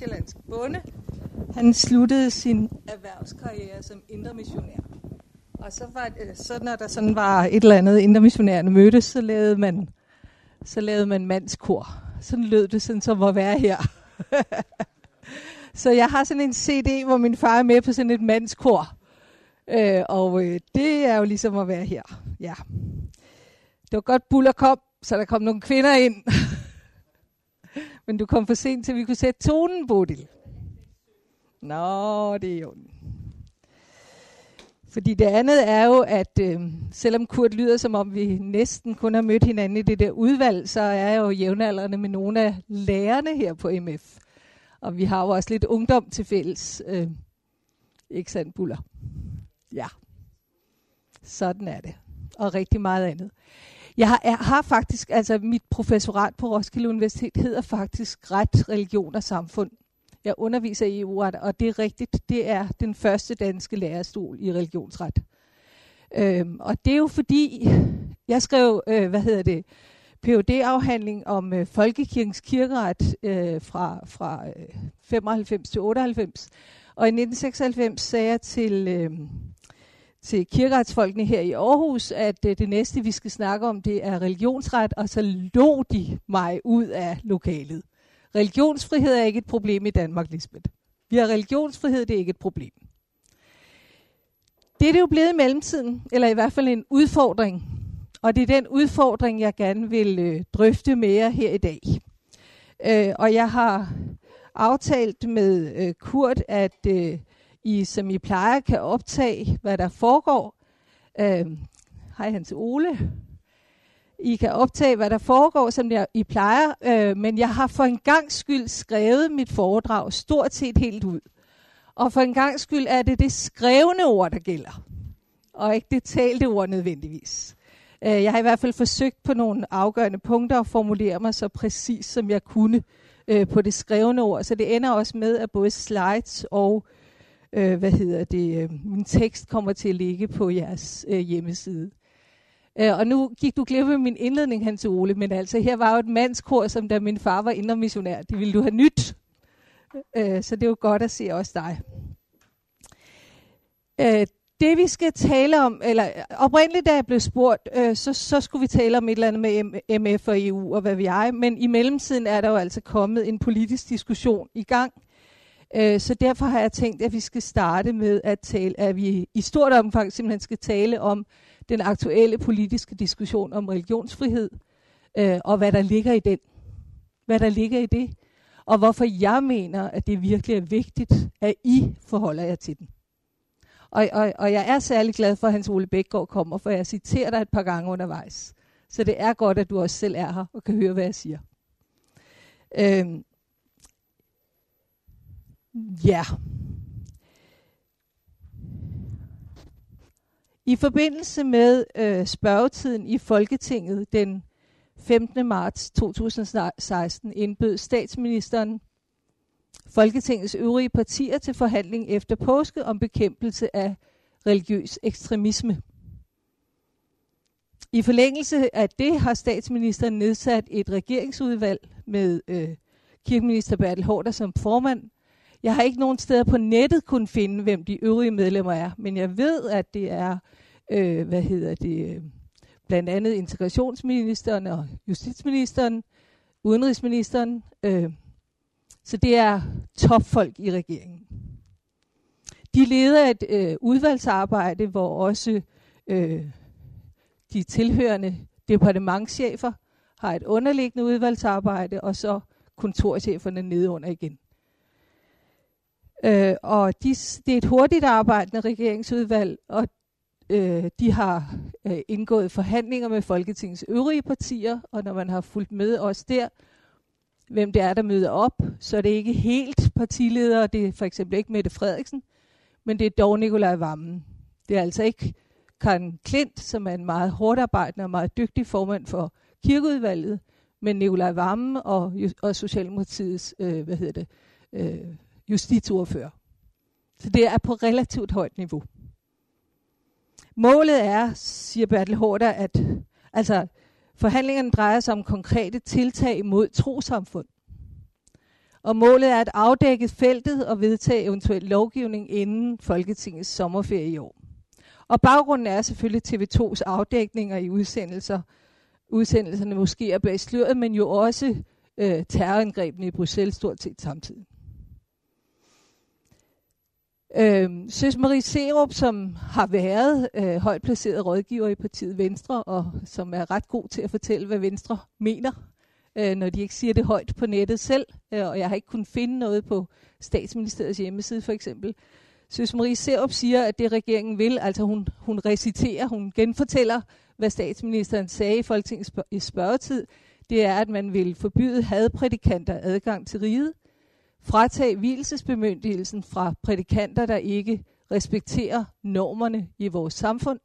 nordsjællandsk bonde. Han sluttede sin erhvervskarriere som indremissionær. Og så, var, det, så når der sådan var et eller andet indremissionærende mødtes, så lavede man, så lavede man mandskor. Sådan lød det sådan som at være her. så jeg har sådan en CD, hvor min far er med på sådan et mandskor. Øh, og øh, det er jo ligesom at være her. Ja. Det var godt, Buller kom, så der kom nogle kvinder ind. Men du kom for sent, til vi kunne sætte tonen, Bodil. Nå, det er jo. Fordi det andet er jo, at øh, selvom Kurt lyder som om vi næsten kun har mødt hinanden i det der udvalg, så er jeg jo jævnaldrende med nogle af lærerne her på MF. Og vi har jo også lidt ungdom til fælles. Øh, ikke sandt, Buller? Ja. Sådan er det. Og rigtig meget andet. Jeg har, jeg har faktisk, altså mit professorat på Roskilde Universitet hedder faktisk Ret, Religion og Samfund. Jeg underviser i EU-ret, og det er rigtigt, det er den første danske lærerstol i religionsret. Øhm, og det er jo fordi, jeg skrev, øh, hvad hedder det, phd afhandling om øh, folkekirkens kirkeret øh, fra, fra øh, 95 til 98. Og i 1996 sagde jeg til, øh, til kirkeretsfolkene her i Aarhus, at øh, det næste, vi skal snakke om, det er religionsret, og så lå de mig ud af lokalet. Religionsfrihed er ikke et problem i Danmark, Lisbeth. Vi har religionsfrihed, det er ikke et problem. Det er det jo blevet i mellemtiden, eller i hvert fald en udfordring. Og det er den udfordring, jeg gerne vil øh, drøfte med jer her i dag. Øh, og jeg har aftalt med øh, Kurt, at øh, i, som I plejer, kan optage, hvad der foregår. Øh, hej Hans Ole. I kan optage, hvad der foregår, som jeg, I plejer, øh, men jeg har for en gang skyld skrevet mit foredrag stort set helt ud. Og for en gang skyld er det det skrevne ord, der gælder, og ikke det talte ord nødvendigvis. Øh, jeg har i hvert fald forsøgt på nogle afgørende punkter at formulere mig så præcis, som jeg kunne øh, på det skrevne ord. Så det ender også med, at både slides og øh, øh, hvad hedder det, øh, min tekst kommer til at ligge på jeres øh, hjemmeside. Øh, og nu gik du glip af min indledning, Hans Ole, men altså her var jo et mandskor, som da min far var indre missionær. Det ville du have nyt. Øh, så det er jo godt at se også dig. Øh, det vi skal tale om, eller oprindeligt da jeg blev spurgt, øh, så, så skulle vi tale om et eller andet med MF og EU og hvad vi er, men i mellemtiden er der jo altså kommet en politisk diskussion i gang. Øh, så derfor har jeg tænkt, at vi skal starte med at tale, at vi i stort omfang simpelthen skal tale om den aktuelle politiske diskussion om religionsfrihed, øh, og hvad der ligger i den. Hvad der ligger i det. Og hvorfor jeg mener, at det virkelig er vigtigt, at I forholder jer til den. Og, og, og jeg er særlig glad for, at Hans Ole Bækgaard kommer, for jeg citerer dig et par gange undervejs. Så det er godt, at du også selv er her og kan høre, hvad jeg siger. Øhm, ja. I forbindelse med øh, spørgetiden i Folketinget den 15. marts 2016 indbød statsministeren Folketingets øvrige partier til forhandling efter påske om bekæmpelse af religiøs ekstremisme. I forlængelse af det har statsministeren nedsat et regeringsudvalg med øh, kirkeminister Bertel Hårder som formand. Jeg har ikke nogen steder på nettet kunne finde, hvem de øvrige medlemmer er, men jeg ved, at det er, øh, hvad hedder det, øh, blandt andet integrationsministeren og justitsministeren, udenrigsministeren, øh, så det er topfolk i regeringen. De leder et øh, udvalgsarbejde, hvor også øh, de tilhørende departementschefer har et underliggende udvalgsarbejde, og så kontorcheferne nedenunder igen. Øh, og de, det er et hurtigt arbejdende regeringsudvalg, og øh, de har øh, indgået forhandlinger med Folketingets øvrige partier, og når man har fulgt med os der, hvem det er, der møder op, så er det ikke helt partiledere, det er for eksempel ikke Mette Frederiksen, men det er dog Nikolaj Vammen. Det er altså ikke Karen Klint, som er en meget hårdt arbejdende og meget dygtig formand for kirkeudvalget, men Nikolaj Vammen og, og Socialdemokratiets øh, hvad hedder det, øh, justitsordfører. Så det er på relativt højt niveau. Målet er, siger Bertel Hårder, at altså, Forhandlingerne drejer sig om konkrete tiltag mod trosamfund. Og målet er at afdække feltet og vedtage eventuel lovgivning inden Folketingets sommerferie i år. Og baggrunden er selvfølgelig TV2's afdækninger i udsendelser, udsendelserne måske er bag sløret, men jo også øh, terrorangrebene i Bruxelles stort set samtidig. Øh, Søs Marie Serup, som har været øh, højt placeret rådgiver i partiet Venstre, og som er ret god til at fortælle, hvad Venstre mener, øh, når de ikke siger det højt på nettet selv, øh, og jeg har ikke kunnet finde noget på statsministeriets hjemmeside for eksempel. Søs Marie Serup siger, at det regeringen vil, altså hun, hun reciterer, hun genfortæller, hvad statsministeren sagde i Folketingets spørgetid, det er, at man vil forbyde hadprædikanter adgang til riget, fratage hvilesesbemyndigelsen fra prædikanter, der ikke respekterer normerne i vores samfund,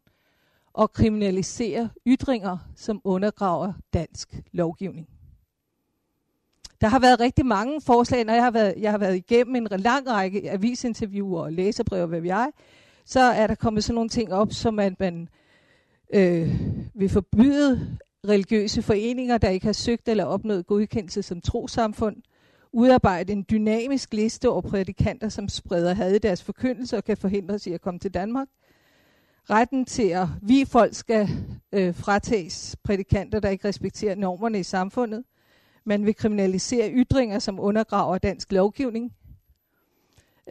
og kriminalisere ytringer, som undergraver dansk lovgivning. Der har været rigtig mange forslag, når jeg har været, jeg har været igennem en lang række avisinterviewer og læserbrev, hvad vi er, så er der kommet sådan nogle ting op, som at man øh, vil forbyde religiøse foreninger, der ikke har søgt eller opnået godkendelse som trosamfund, udarbejde en dynamisk liste over prædikanter, som spreder had i deres forkyndelse og kan forhindres i at komme til Danmark. Retten til at vi folk skal øh, fratages prædikanter, der ikke respekterer normerne i samfundet. Man vil kriminalisere ytringer, som undergraver dansk lovgivning.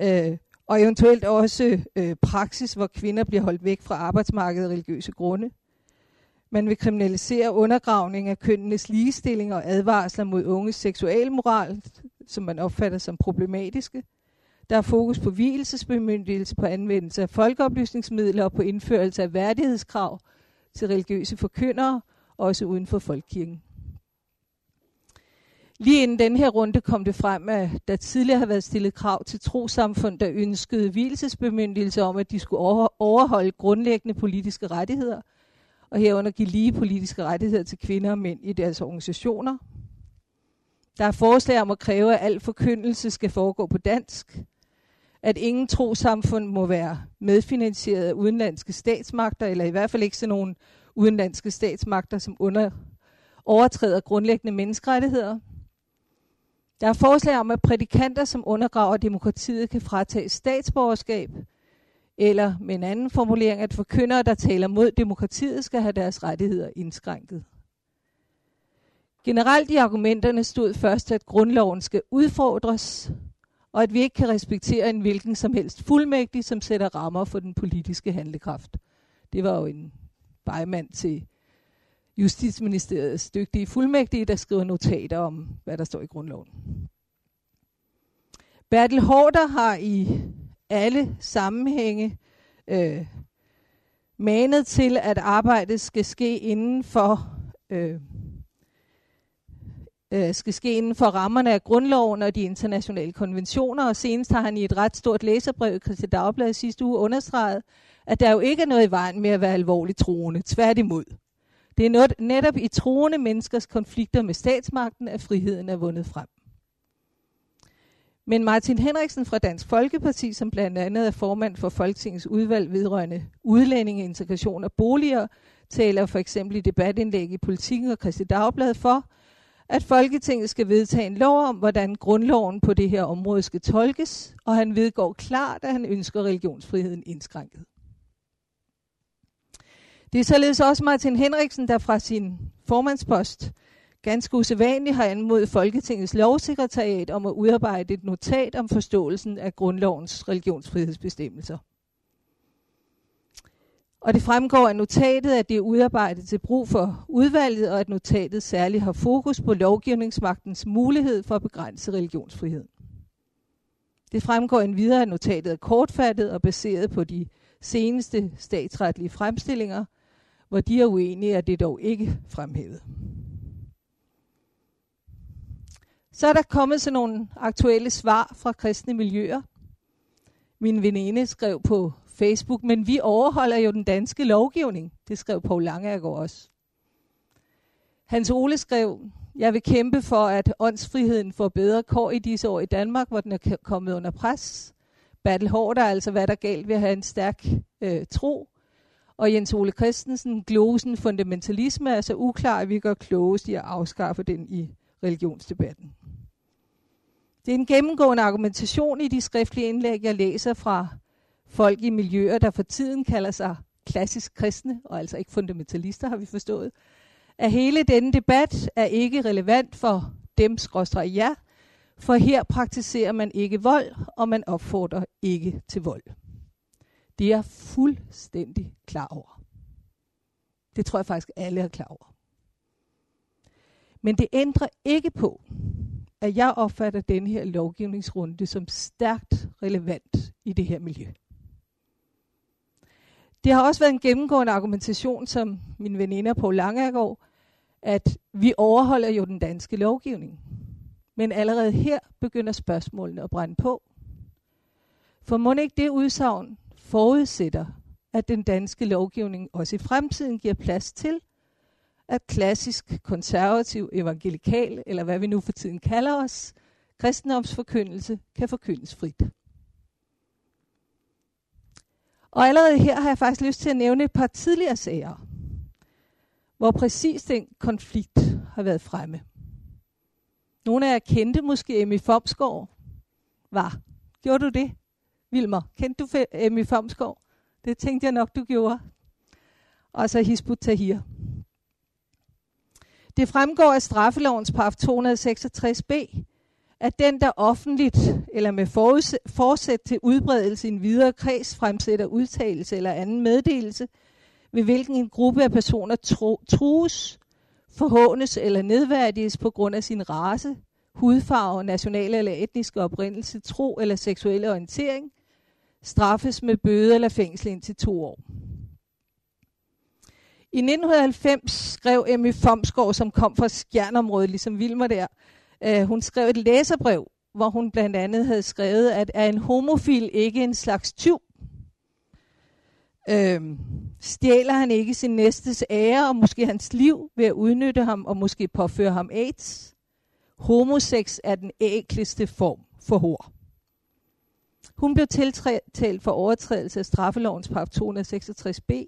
Øh, og eventuelt også øh, praksis, hvor kvinder bliver holdt væk fra arbejdsmarkedet af religiøse grunde. Man vil kriminalisere undergravning af kønnenes ligestilling og advarsler mod unges seksualmoral, som man opfatter som problematiske. Der er fokus på hvilesesbemyndigelse, på anvendelse af folkeoplysningsmidler og på indførelse af værdighedskrav til religiøse forkyndere, også uden for folkekirken. Lige inden den her runde kom det frem, at der tidligere har været stillet krav til trosamfund, der ønskede hvilesesbemyndigelse om, at de skulle overholde grundlæggende politiske rettigheder, og herunder give lige politiske rettigheder til kvinder og mænd i deres organisationer. Der er forslag om at kræve, at al forkyndelse skal foregå på dansk, at ingen trosamfund må være medfinansieret af udenlandske statsmagter, eller i hvert fald ikke sådan nogle udenlandske statsmagter, som under, overtræder grundlæggende menneskerettigheder – der er forslag om, at prædikanter, som undergraver demokratiet, kan fratage statsborgerskab, eller med en anden formulering, at forkyndere, der taler mod demokratiet, skal have deres rettigheder indskrænket. Generelt i argumenterne stod først, at grundloven skal udfordres, og at vi ikke kan respektere en hvilken som helst fuldmægtig, som sætter rammer for den politiske handlekraft. Det var jo en bejmand til Justitsministeriets dygtige fuldmægtige, der skriver notater om, hvad der står i grundloven. Bertel Hårder har i alle sammenhænge øh, manet til, at arbejdet skal ske inden for øh, øh, skal ske inden for rammerne af grundloven og de internationale konventioner, og senest har han i et ret stort læserbrev i Christi Dagblad sidste uge understreget, at der jo ikke er noget i vejen med at være alvorligt troende. Tværtimod. Det er netop i troende menneskers konflikter med statsmagten, at friheden er vundet frem. Men Martin Henriksen fra Dansk Folkeparti, som blandt andet er formand for Folketingets udvalg vedrørende udlændinge, integration og boliger, taler for eksempel i debatindlæg i Politiken og Christi Dagblad for, at Folketinget skal vedtage en lov om, hvordan grundloven på det her område skal tolkes, og han vedgår klart, at han ønsker religionsfriheden indskrænket. Det er således også Martin Henriksen, der fra sin formandspost ganske usædvanligt har anmodet Folketingets lovsekretariat om at udarbejde et notat om forståelsen af grundlovens religionsfrihedsbestemmelser. Og det fremgår af notatet, at det er udarbejdet til brug for udvalget, og at notatet særligt har fokus på lovgivningsmagtens mulighed for at begrænse religionsfriheden. Det fremgår endvidere, at notatet er kortfattet og baseret på de seneste statsretlige fremstillinger, hvor de er uenige, at det dog ikke fremhævet. Så er der kommet sådan nogle aktuelle svar fra kristne miljøer. Min veninde skrev på Facebook, men vi overholder jo den danske lovgivning. Det skrev Paul Langeager også. Hans Ole skrev, jeg vil kæmpe for, at åndsfriheden får bedre kår i disse år i Danmark, hvor den er kommet under pres. Battle Hård er altså, hvad der galt ved at have en stærk øh, tro. Og Jens Ole Christensen, glosen fundamentalisme er så uklar, at vi gør klogest i at afskaffe den i religionsdebatten. Det er en gennemgående argumentation i de skriftlige indlæg, jeg læser fra folk i miljøer, der for tiden kalder sig klassisk kristne, og altså ikke fundamentalister, har vi forstået, at hele denne debat er ikke relevant for dem, skråstrej jer, for her praktiserer man ikke vold, og man opfordrer ikke til vold. Det er jeg fuldstændig klar over. Det tror jeg faktisk alle er klar over. Men det ændrer ikke på, at jeg opfatter denne her lovgivningsrunde som stærkt relevant i det her miljø. Det har også været en gennemgående argumentation, som min veninde på Langegaard, at vi overholder jo den danske lovgivning. Men allerede her begynder spørgsmålene at brænde på. For må ikke det udsagn forudsætter, at den danske lovgivning også i fremtiden giver plads til, at klassisk, konservativ, evangelikal, eller hvad vi nu for tiden kalder os, kristendomsforkyndelse kan forkyndes frit. Og allerede her har jeg faktisk lyst til at nævne et par tidligere sager, hvor præcis den konflikt har været fremme. Nogle af jer kendte måske Emmy Fomsgaard. Var. Gjorde du det? Vilmer, kendte du Emmy Fomsgaard? Det tænkte jeg nok, du gjorde. Og så Hisbut Tahir. Det fremgår af straffelovens paragraf 266b, at den, der offentligt eller med forsæt til udbredelse i en videre kreds fremsætter udtalelse eller anden meddelelse, ved hvilken en gruppe af personer tro, trues, forhånes eller nedværdiges på grund af sin race, hudfarve, nationale eller etniske oprindelse, tro eller seksuelle orientering, straffes med bøde eller fængsel indtil to år. I 1990 skrev Emmy Fomsgaard, som kom fra Skjernområdet, ligesom Vilmer der, øh, hun skrev et læserbrev, hvor hun blandt andet havde skrevet, at er en homofil ikke en slags tyv? Øhm, stjæler han ikke sin næstes ære og måske hans liv ved at udnytte ham og måske påføre ham AIDS? Homosex er den ækleste form for hår. Hun blev tiltalt for overtrædelse af straffelovens paragraf 266b.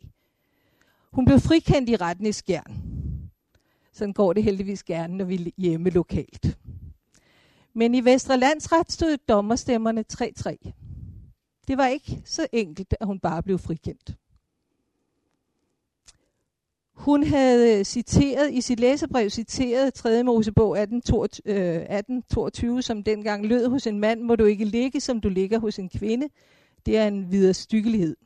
Hun blev frikendt i retten i Skjern. Sådan går det heldigvis gerne, når vi er hjemme lokalt. Men i Vestre Landsret stod dommerstemmerne 3-3. Det var ikke så enkelt, at hun bare blev frikendt. Hun havde citeret i sit læserbrev citeret 3. Mosebog 1822, øh, som dengang lød hos en mand, må du ikke ligge, som du ligger hos en kvinde. Det er en videre styggelighed.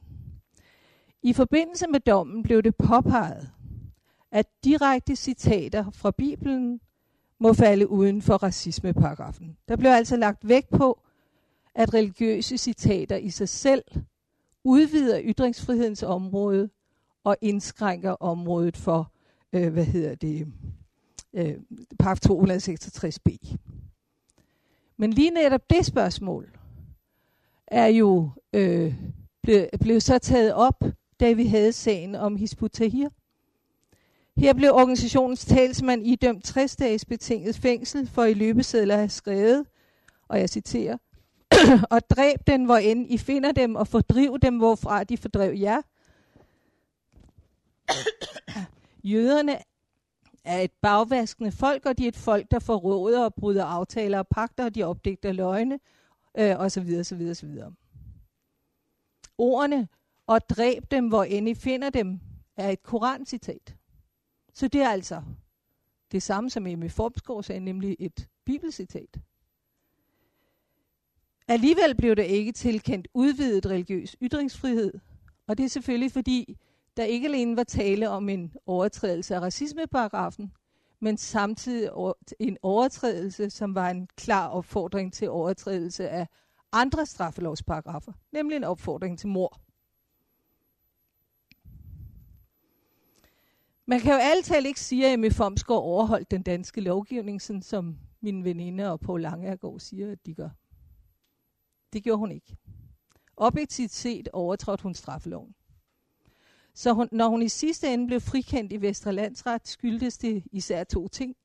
I forbindelse med dommen blev det påpeget, at direkte citater fra Bibelen må falde uden for racismeparagrafen. Der blev altså lagt vægt på, at religiøse citater i sig selv udvider ytringsfrihedens område og indskrænker området for, øh, hvad hedder det, øh, paragraf 266b. Men lige netop det spørgsmål er jo øh, blevet blev så taget op, da vi havde sagen om Hizbut Tahir. Her blev organisationens talsmand idømt 60 dages betinget fængsel for i løbesedler at have skrevet, og jeg citerer, og dræb den, hvor end I finder dem, og fordriv dem, hvorfra de fordrev jer. Jøderne er et bagvaskende folk, og de er et folk, der forråder og bryder aftaler og pakter, og de opdigter løgne, øh, og så videre, så videre, så videre. Ordene, og dræb dem, hvor end I finder dem, er et korancitat. Så det er altså det samme, som Emil Forbsgaard sagde, nemlig et bibelcitat. Alligevel blev der ikke tilkendt udvidet religiøs ytringsfrihed, og det er selvfølgelig fordi, der ikke alene var tale om en overtrædelse af racismeparagrafen, men samtidig en overtrædelse, som var en klar opfordring til overtrædelse af andre straffelovsparagrafer, nemlig en opfordring til mor. Man kan jo altid ikke sige, at Emme Fomsgaard overholdt den danske lovgivning, sådan som min veninde og Paul Langegaard siger, at de gør. Det gjorde hun ikke. Objektivt set overtrådte hun straffeloven. Så hun, når hun i sidste ende blev frikendt i Vestre Landsret, skyldtes det især to ting.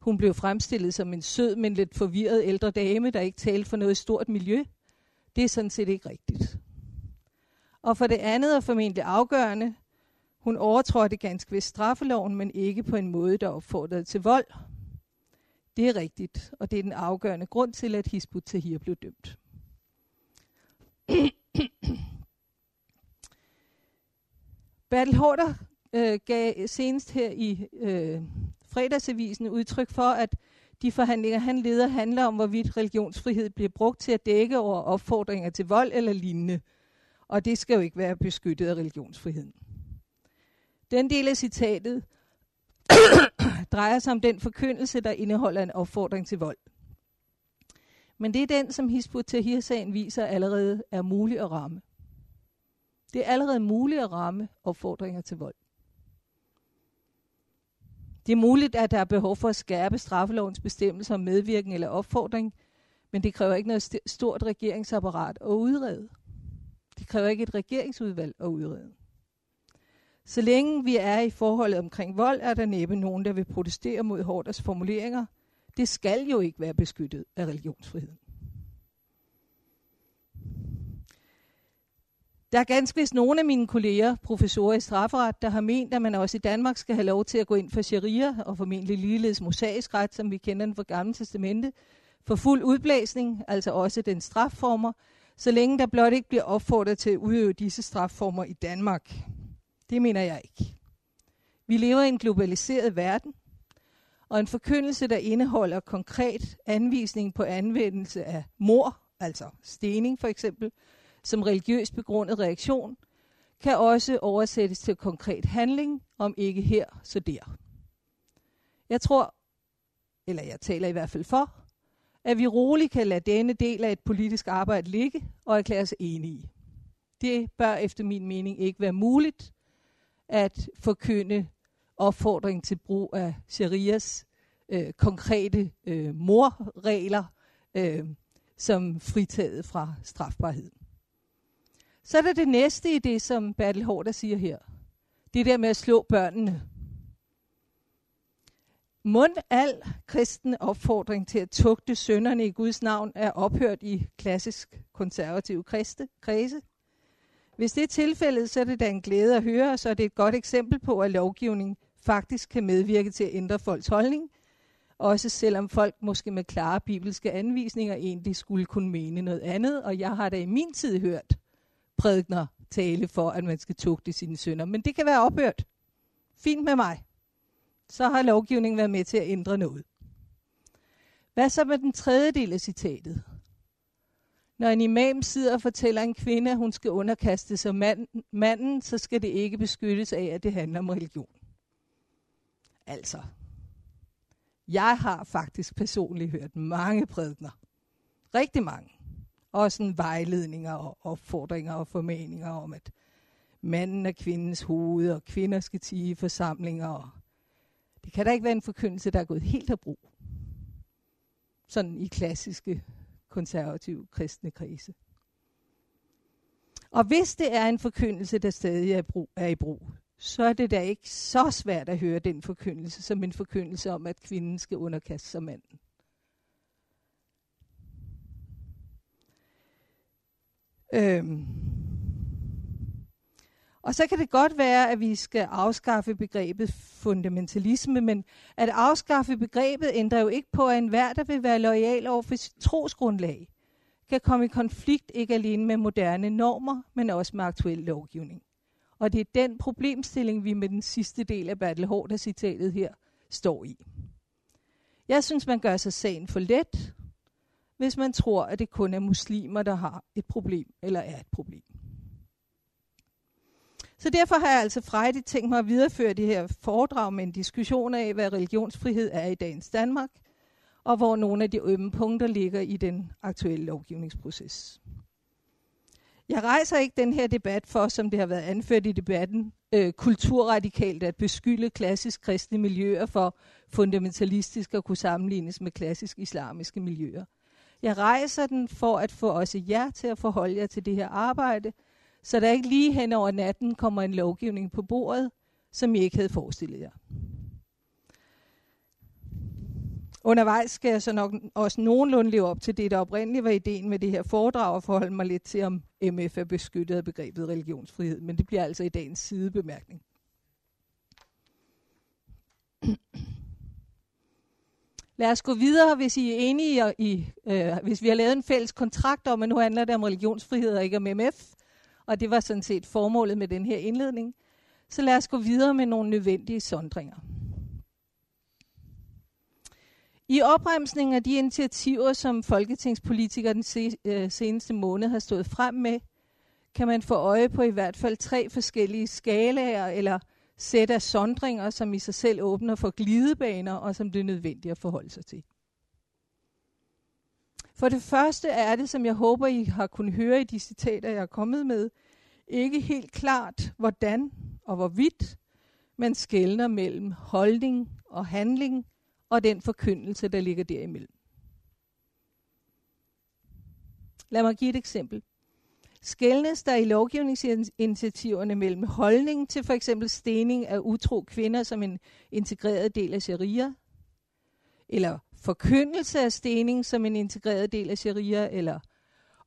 Hun blev fremstillet som en sød, men lidt forvirret ældre dame, der ikke talte for noget stort miljø. Det er sådan set ikke rigtigt. Og for det andet og formentlig afgørende, hun overtrådte ganske vist straffeloven, men ikke på en måde, der opfordrede til vold. Det er rigtigt, og det er den afgørende grund til, at Hizbut Tahir blev dømt. Bertel Hårder øh, gav senest her i øh, fredagsavisen udtryk for, at de forhandlinger, han leder, handler om, hvorvidt religionsfrihed bliver brugt til at dække over opfordringer til vold eller lignende. Og det skal jo ikke være beskyttet af religionsfriheden. Den del af citatet drejer sig om den forkyndelse, der indeholder en opfordring til vold. Men det er den, som Hizbut Tahir-sagen viser allerede er mulig at ramme. Det er allerede muligt at ramme opfordringer til vold. Det er muligt, at der er behov for at skærpe straffelovens bestemmelser om medvirken eller opfordring, men det kræver ikke noget stort regeringsapparat at udrede. Det kræver ikke et regeringsudvalg at udrede. Så længe vi er i forholdet omkring vold, er der næppe nogen, der vil protestere mod Horders formuleringer. Det skal jo ikke være beskyttet af religionsfriheden. Der er ganske vist nogle af mine kolleger, professorer i strafferet, der har ment, at man også i Danmark skal have lov til at gå ind for sharia, og formentlig ligeledes mosaisk ret, som vi kender den fra Gamle Testamente, for fuld udblæsning, altså også den strafformer, så længe der blot ikke bliver opfordret til at udøve disse strafformer i Danmark. Det mener jeg ikke. Vi lever i en globaliseret verden, og en forkyndelse, der indeholder konkret anvisning på anvendelse af mor, altså stening for eksempel, som religiøst begrundet reaktion, kan også oversættes til konkret handling, om ikke her, så der. Jeg tror, eller jeg taler i hvert fald for, at vi roligt kan lade denne del af et politisk arbejde ligge og erklære os enige. Det bør efter min mening ikke være muligt at forkynde opfordring til brug af sharias øh, konkrete øh, morregler øh, som fritaget fra strafbarhed. Så er der det næste i det, som Bertel Hårder siger her. Det der med at slå børnene. Mund al kristen opfordring til at tugte sønderne i Guds navn er ophørt i klassisk konservativ kriste, kredse. Hvis det er tilfældet, så er det da en glæde at høre, og så er det et godt eksempel på, at lovgivning faktisk kan medvirke til at ændre folks holdning, også selvom folk måske med klare bibelske anvisninger egentlig skulle kunne mene noget andet, og jeg har da i min tid hørt prædikner tale for, at man skal tugte sine sønder, Men det kan være ophørt. Fint med mig. Så har lovgivningen været med til at ændre noget. Hvad så med den tredje del af citatet? Når en imam sidder og fortæller en kvinde, at hun skal underkaste sig mand, manden, så skal det ikke beskyttes af, at det handler om religion. Altså, jeg har faktisk personligt hørt mange prædikner. Rigtig mange også sådan vejledninger og opfordringer og formeninger om, at manden er kvindens hoved, og kvinder skal tige i forsamlinger. Og det kan da ikke være en forkyndelse, der er gået helt af brug. Sådan i klassiske konservative kristne krise. Og hvis det er en forkyndelse, der stadig er, brug, er i brug, så er det da ikke så svært at høre den forkyndelse som en forkyndelse om, at kvinden skal underkaste sig manden. Øhm. Og så kan det godt være, at vi skal afskaffe begrebet fundamentalisme, men at afskaffe begrebet ændrer jo ikke på, at enhver, der vil være lojal over for sit trosgrundlag, kan komme i konflikt ikke alene med moderne normer, men også med aktuel lovgivning. Og det er den problemstilling, vi med den sidste del af Bertel Hårder citatet her står i. Jeg synes, man gør sig sagen for let, hvis man tror, at det kun er muslimer, der har et problem eller er et problem. Så derfor har jeg altså frejdigt tænkt mig at videreføre det her foredrag med en diskussion af, hvad religionsfrihed er i dagens Danmark, og hvor nogle af de ømme punkter ligger i den aktuelle lovgivningsproces. Jeg rejser ikke den her debat for, som det har været anført i debatten, øh, kulturradikalt at beskylde klassisk kristne miljøer for fundamentalistisk at kunne sammenlignes med klassisk islamiske miljøer. Jeg rejser den for at få også jer til at forholde jer til det her arbejde, så der ikke lige hen over natten kommer en lovgivning på bordet, som I ikke havde forestillet jer. Undervejs skal jeg så nok også nogenlunde leve op til det, der oprindeligt var ideen med det her foredrag, og forholde mig lidt til, om MF er beskyttet af begrebet religionsfrihed. Men det bliver altså i dagens sidebemærkning. Lad os gå videre, hvis I er enige i, øh, hvis vi har lavet en fælles kontrakt om, at nu handler det om religionsfrihed og ikke om MF, og det var sådan set formålet med den her indledning, så lad os gå videre med nogle nødvendige sondringer. I opremsningen af de initiativer, som folketingspolitikere den se, øh, seneste måned har stået frem med, kan man få øje på i hvert fald tre forskellige skalaer eller sæt af sondringer, som i sig selv åbner for glidebaner, og som det er nødvendigt at forholde sig til. For det første er det, som jeg håber, I har kunnet høre i de citater, jeg er kommet med, ikke helt klart, hvordan og hvorvidt man skældner mellem holdning og handling og den forkyndelse, der ligger derimellem. Lad mig give et eksempel. Skældnes der i lovgivningsinitiativerne mellem holdning til for eksempel stening af utro kvinder som en integreret del af sharia, eller forkyndelse af stening som en integreret del af sharia, eller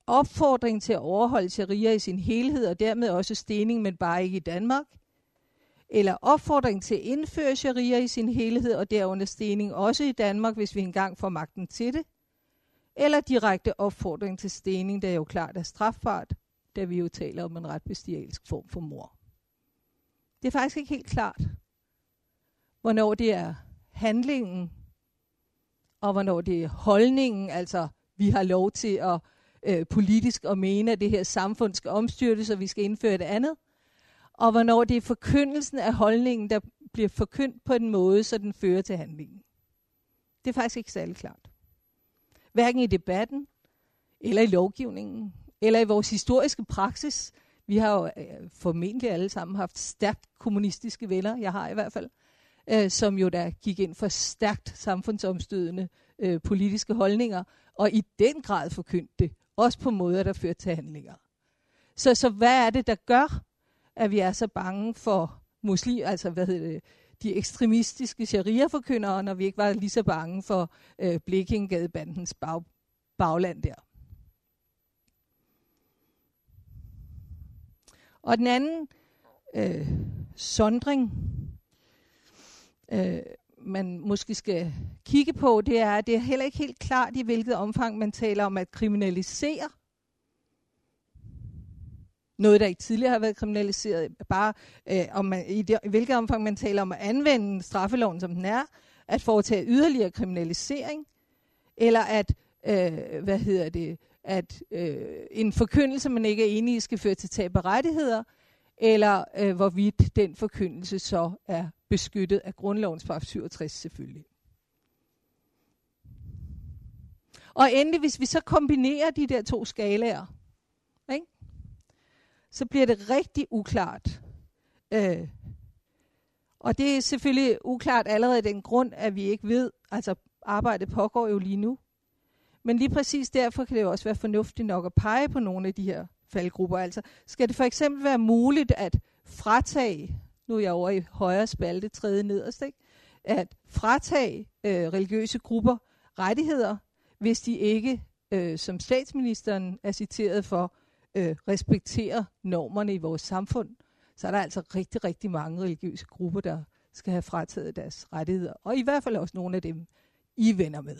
opfordring til at overholde sharia i sin helhed, og dermed også stening, men bare ikke i Danmark, eller opfordring til at indføre sharia i sin helhed, og derunder stening også i Danmark, hvis vi engang får magten til det, eller direkte opfordring til stening, der jo klart er strafbart, da vi jo taler om en ret bestialsk form for mor. Det er faktisk ikke helt klart, hvornår det er handlingen, og hvornår det er holdningen, altså vi har lov til at øh, politisk at mene, at det her samfund skal omstyrtes, og vi skal indføre det andet, og hvornår det er forkyndelsen af holdningen, der bliver forkyndt på en måde, så den fører til handlingen. Det er faktisk ikke særlig klart. Hverken i debatten, eller i lovgivningen, eller i vores historiske praksis. Vi har jo øh, formentlig alle sammen haft stærkt kommunistiske venner, jeg har i hvert fald, øh, Øh, som jo der gik ind for stærkt samfundsomstødende øh, politiske holdninger, og i den grad forkyndte det, også på måder, der førte til handlinger. Så, så hvad er det, der gør, at vi er så bange for muslim, altså hvad hedder det, de ekstremistiske sharia-forkyndere, når vi ikke var lige så bange for øh, Blekingadebandens bag, bagland der. Og den anden øh, sondring, øh, man måske skal kigge på, det er, at det er heller ikke helt klart, i hvilket omfang man taler om at kriminalisere noget, der ikke tidligere har været kriminaliseret, bare øh, om man, i, det, i hvilket omfang man taler om at anvende straffeloven, som den er, at foretage yderligere kriminalisering, eller at, øh, hvad hedder det, at øh, en forkyndelse, man ikke er enig i, skal føre til tab af rettigheder, eller øh, hvorvidt den forkyndelse så er beskyttet af grundlovens paragraf 67 selvfølgelig. Og endelig, hvis vi så kombinerer de der to skalaer, ikke? så bliver det rigtig uklart. Øh, og det er selvfølgelig uklart allerede af den grund, at vi ikke ved, altså arbejdet pågår jo lige nu. Men lige præcis derfor kan det jo også være fornuftigt nok at pege på nogle af de her faldgrupper. Altså, skal det for eksempel være muligt at fratage, nu er jeg over i højre spalte, tredje nederst, ikke? at fratage øh, religiøse grupper rettigheder, hvis de ikke, øh, som statsministeren er citeret for, øh, respekterer normerne i vores samfund, så er der altså rigtig, rigtig mange religiøse grupper, der skal have frataget deres rettigheder. Og i hvert fald også nogle af dem, I venner med.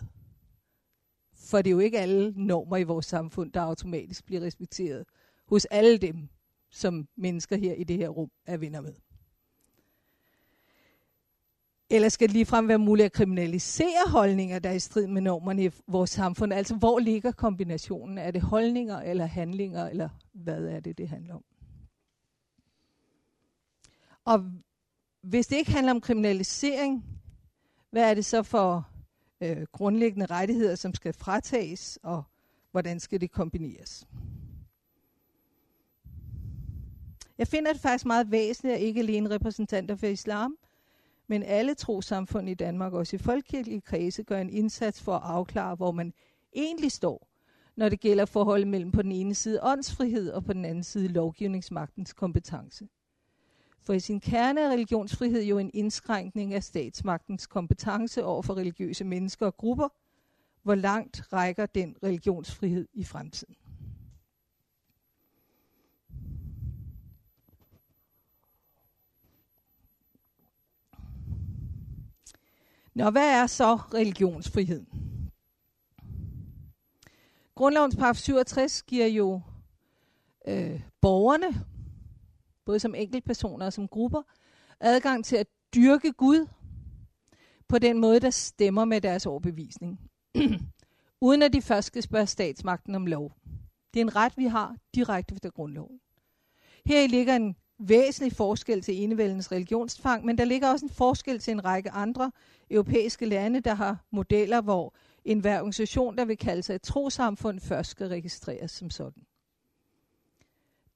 For det er jo ikke alle normer i vores samfund, der automatisk bliver respekteret hos alle dem, som mennesker her i det her rum er venner med. Eller skal det ligefrem være muligt at kriminalisere holdninger, der er i strid med normerne i vores samfund? Altså, hvor ligger kombinationen? Er det holdninger eller handlinger, eller hvad er det, det handler om? Og hvis det ikke handler om kriminalisering, hvad er det så for øh, grundlæggende rettigheder, som skal fratages, og hvordan skal det kombineres? Jeg finder det faktisk meget væsentligt, at ikke alene repræsentanter for islam, men alle trosamfund i Danmark, også i folkekirkelige kredse, gør en indsats for at afklare, hvor man egentlig står, når det gælder forholdet mellem på den ene side åndsfrihed og på den anden side lovgivningsmagtens kompetence. For i sin kerne er religionsfrihed jo en indskrænkning af statsmagtens kompetence over for religiøse mennesker og grupper. Hvor langt rækker den religionsfrihed i fremtiden? Nå, hvad er så religionsfrihed? Grundlovens paragraf 67 giver jo øh, borgerne, både som enkeltpersoner og som grupper, adgang til at dyrke Gud på den måde, der stemmer med deres overbevisning. Uden at de først skal spørge statsmagten om lov. Det er en ret, vi har direkte efter grundloven. Her ligger en væsentlig forskel til enevældens religionsfang, men der ligger også en forskel til en række andre europæiske lande, der har modeller, hvor en hver organisation, der vil kalde sig et trosamfund, først skal registreres som sådan.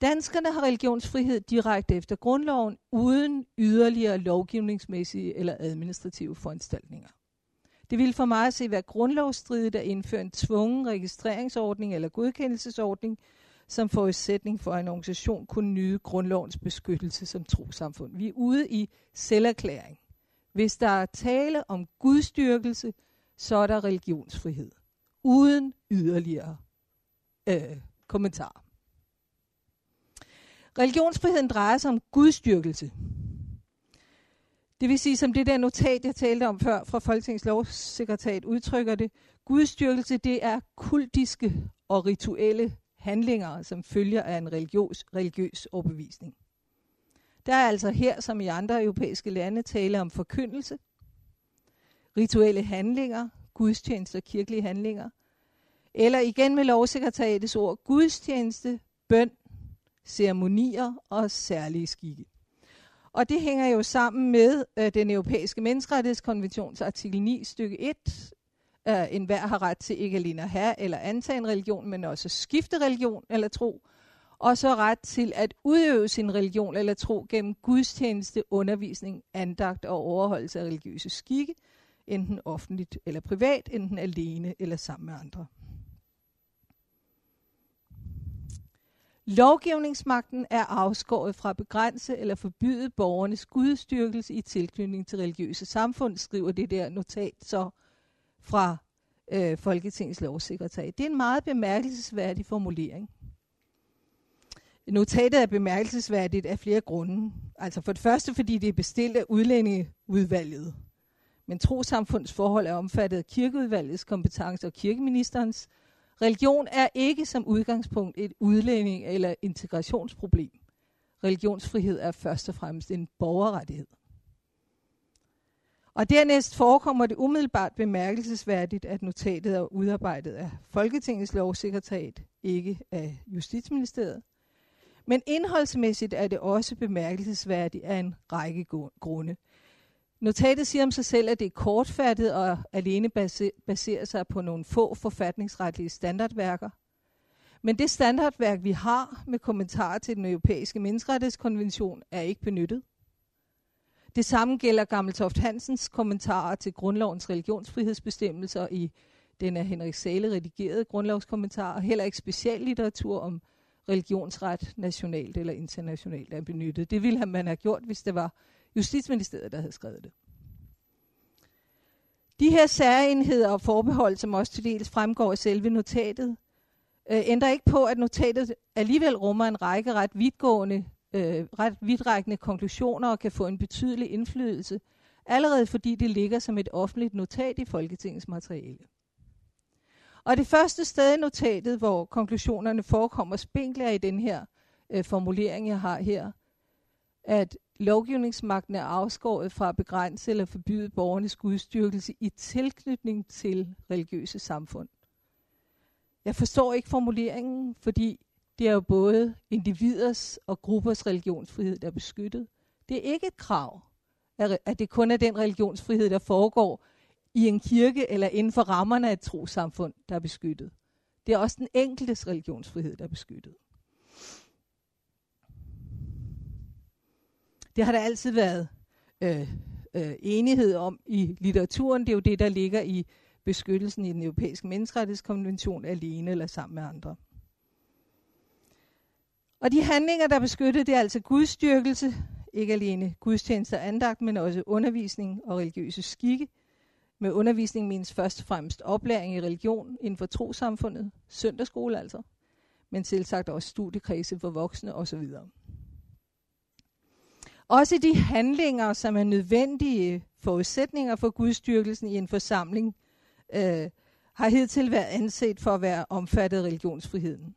Danskerne har religionsfrihed direkte efter grundloven, uden yderligere lovgivningsmæssige eller administrative foranstaltninger. Det ville for mig at se være grundlovsstridigt at indføre en tvungen registreringsordning eller godkendelsesordning, som forudsætning for, at en organisation kunne nyde grundlovens beskyttelse som trosamfund. Vi er ude i selverklæring. Hvis der er tale om gudstyrkelse, så er der religionsfrihed. Uden yderligere øh, kommentar. Religionsfriheden drejer sig om gudstyrkelse. Det vil sige, som det der notat, jeg talte om før fra Folketingets lovsekretariat udtrykker det, gudstyrkelse det er kultiske og rituelle handlinger, som følger af en religiøs, religiøs overbevisning. Der er altså her, som i andre europæiske lande, tale om forkyndelse, rituelle handlinger, gudstjenester, og kirkelige handlinger, eller igen med lovsekretariatets ord, gudstjeneste, bøn, ceremonier og særlige skikke. Og det hænger jo sammen med øh, den europæiske menneskerettighedskonventions artikel 9 stykke 1. Øh, en hver har ret til ikke alene at have eller antage en religion, men også skifte religion eller tro. Og så ret til at udøve sin religion eller tro gennem gudstjeneste, undervisning, andagt og overholdelse af religiøse skikke, enten offentligt eller privat, enten alene eller sammen med andre. Lovgivningsmagten er afskåret fra at begrænse eller forbyde borgernes gudstyrkelse i tilknytning til religiøse samfund, skriver det der notat så fra øh, Folketingets lovsekretær. Det er en meget bemærkelsesværdig formulering. Notatet er bemærkelsesværdigt af flere grunde. Altså for det første, fordi det er bestilt af udlændingeudvalget. Men trosamfunds forhold er omfattet af kirkeudvalgets kompetence og kirkeministerens, Religion er ikke som udgangspunkt et udlænding- eller integrationsproblem. Religionsfrihed er først og fremmest en borgerrettighed. Og dernæst forekommer det umiddelbart bemærkelsesværdigt, at notatet er udarbejdet af Folketingets lovsekretariat, ikke af Justitsministeriet. Men indholdsmæssigt er det også bemærkelsesværdigt af en række grunde. Notatet siger om sig selv, at det er kortfattet og alene baserer sig på nogle få forfatningsretlige standardværker. Men det standardværk, vi har med kommentarer til den europæiske menneskerettighedskonvention, er ikke benyttet. Det samme gælder Gammeltoft Hansens kommentarer til grundlovens religionsfrihedsbestemmelser i den af Henrik Sale redigerede grundlovskommentar, og heller ikke speciallitteratur om religionsret nationalt eller internationalt er benyttet. Det ville man have gjort, hvis det var Justitsministeriet, der havde skrevet det. De her særenheder og forbehold, som også til dels fremgår af selve notatet, øh, ændrer ikke på, at notatet alligevel rummer en række ret vidtgående, øh, ret vidtrækkende konklusioner og kan få en betydelig indflydelse, allerede fordi det ligger som et offentligt notat i Folketingets materiale. Og det første sted i notatet, hvor konklusionerne forekommer spinkler i den her øh, formulering, jeg har her, at lovgivningsmagten er afskåret fra at begrænse eller forbyde borgernes gudstyrkelse i tilknytning til religiøse samfund. Jeg forstår ikke formuleringen, fordi det er jo både individers og gruppers religionsfrihed, der er beskyttet. Det er ikke et krav, at det kun er den religionsfrihed, der foregår i en kirke eller inden for rammerne af et trosamfund, der er beskyttet. Det er også den enkeltes religionsfrihed, der er beskyttet. Det har der altid været øh, øh, enighed om i litteraturen. Det er jo det, der ligger i beskyttelsen i den europæiske menneskerettighedskonvention alene eller sammen med andre. Og de handlinger, der beskyttede, det er altså gudstyrkelse, ikke alene gudstjenester og andagt, men også undervisning og religiøse skikke. Med undervisning menes først og fremmest oplæring i religion inden for trosamfundet, søndagsskole altså, men selvsagt også studiekredse for voksne osv. Også de handlinger, som er nødvendige forudsætninger for gudstyrkelsen i en forsamling øh, har hidtil været anset for at være omfattet af religionsfriheden.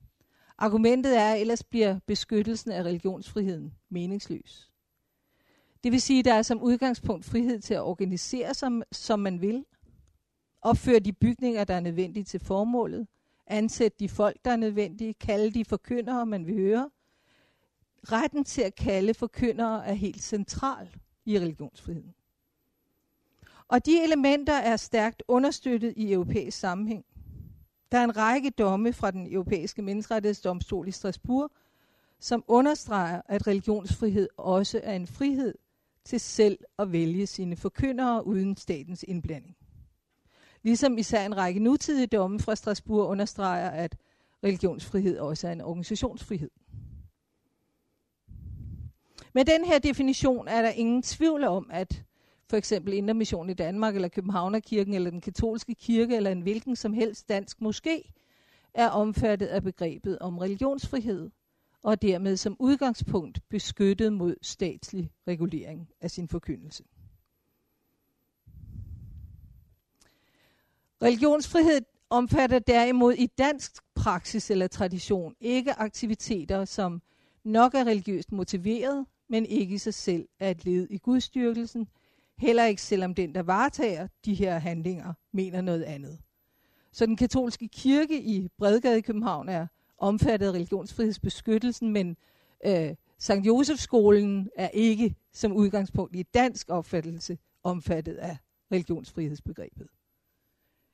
Argumentet er, at ellers bliver beskyttelsen af religionsfriheden meningsløs. Det vil sige, at der er som udgangspunkt frihed til at organisere sig, som man vil, opføre de bygninger, der er nødvendige til formålet, ansætte de folk, der er nødvendige, kalde de forkyndere, man vil høre. Retten til at kalde forkyndere er helt central i religionsfriheden. Og de elementer er stærkt understøttet i europæisk sammenhæng. Der er en række domme fra den europæiske menneskerettighedsdomstol i Strasbourg, som understreger, at religionsfrihed også er en frihed til selv at vælge sine forkyndere uden statens indblanding. Ligesom især en række nutidige domme fra Strasbourg understreger, at religionsfrihed også er en organisationsfrihed. Med den her definition er der ingen tvivl om, at for eksempel Indermission i Danmark, eller Københavnerkirken, eller den katolske kirke, eller en hvilken som helst dansk moské, er omfattet af begrebet om religionsfrihed, og dermed som udgangspunkt beskyttet mod statslig regulering af sin forkyndelse. Religionsfrihed omfatter derimod i dansk praksis eller tradition ikke aktiviteter, som nok er religiøst motiveret, men ikke i sig selv er et led i gudstyrkelsen, heller ikke selvom den, der varetager de her handlinger, mener noget andet. Så den katolske kirke i Bredgade i København er omfattet af religionsfrihedsbeskyttelsen, men øh, Sankt Josefskolen er ikke som udgangspunkt i dansk opfattelse omfattet af religionsfrihedsbegrebet.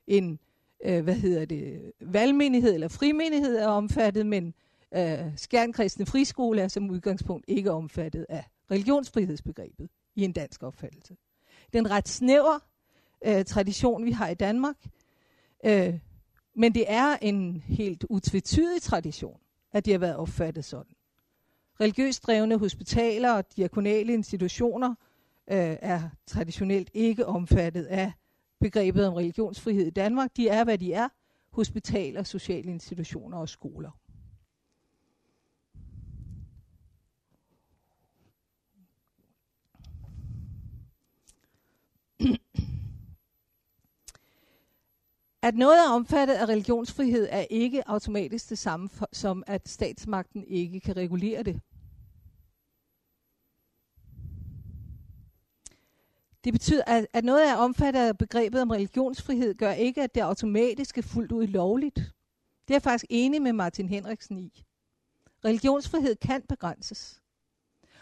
En øh, hvad hedder det, valgmenighed eller frimenighed er omfattet, men øh, Skjernkristne Friskole er som udgangspunkt ikke omfattet af religionsfrihedsbegrebet i en dansk opfattelse. Den ret snæver øh, tradition, vi har i Danmark, øh, men det er en helt utvetydig tradition, at de har været opfattet sådan. Religiøst drevne hospitaler og diakonale institutioner øh, er traditionelt ikke omfattet af begrebet om religionsfrihed i Danmark. De er, hvad de er. Hospitaler, sociale institutioner og skoler. At noget er omfattet af religionsfrihed er ikke automatisk det samme for, som, at statsmagten ikke kan regulere det. Det betyder, at, at noget er omfattet af begrebet om religionsfrihed, gør ikke, at det automatisk er fuldt ud lovligt. Det er jeg faktisk enig med Martin Henriksen i. Religionsfrihed kan begrænses.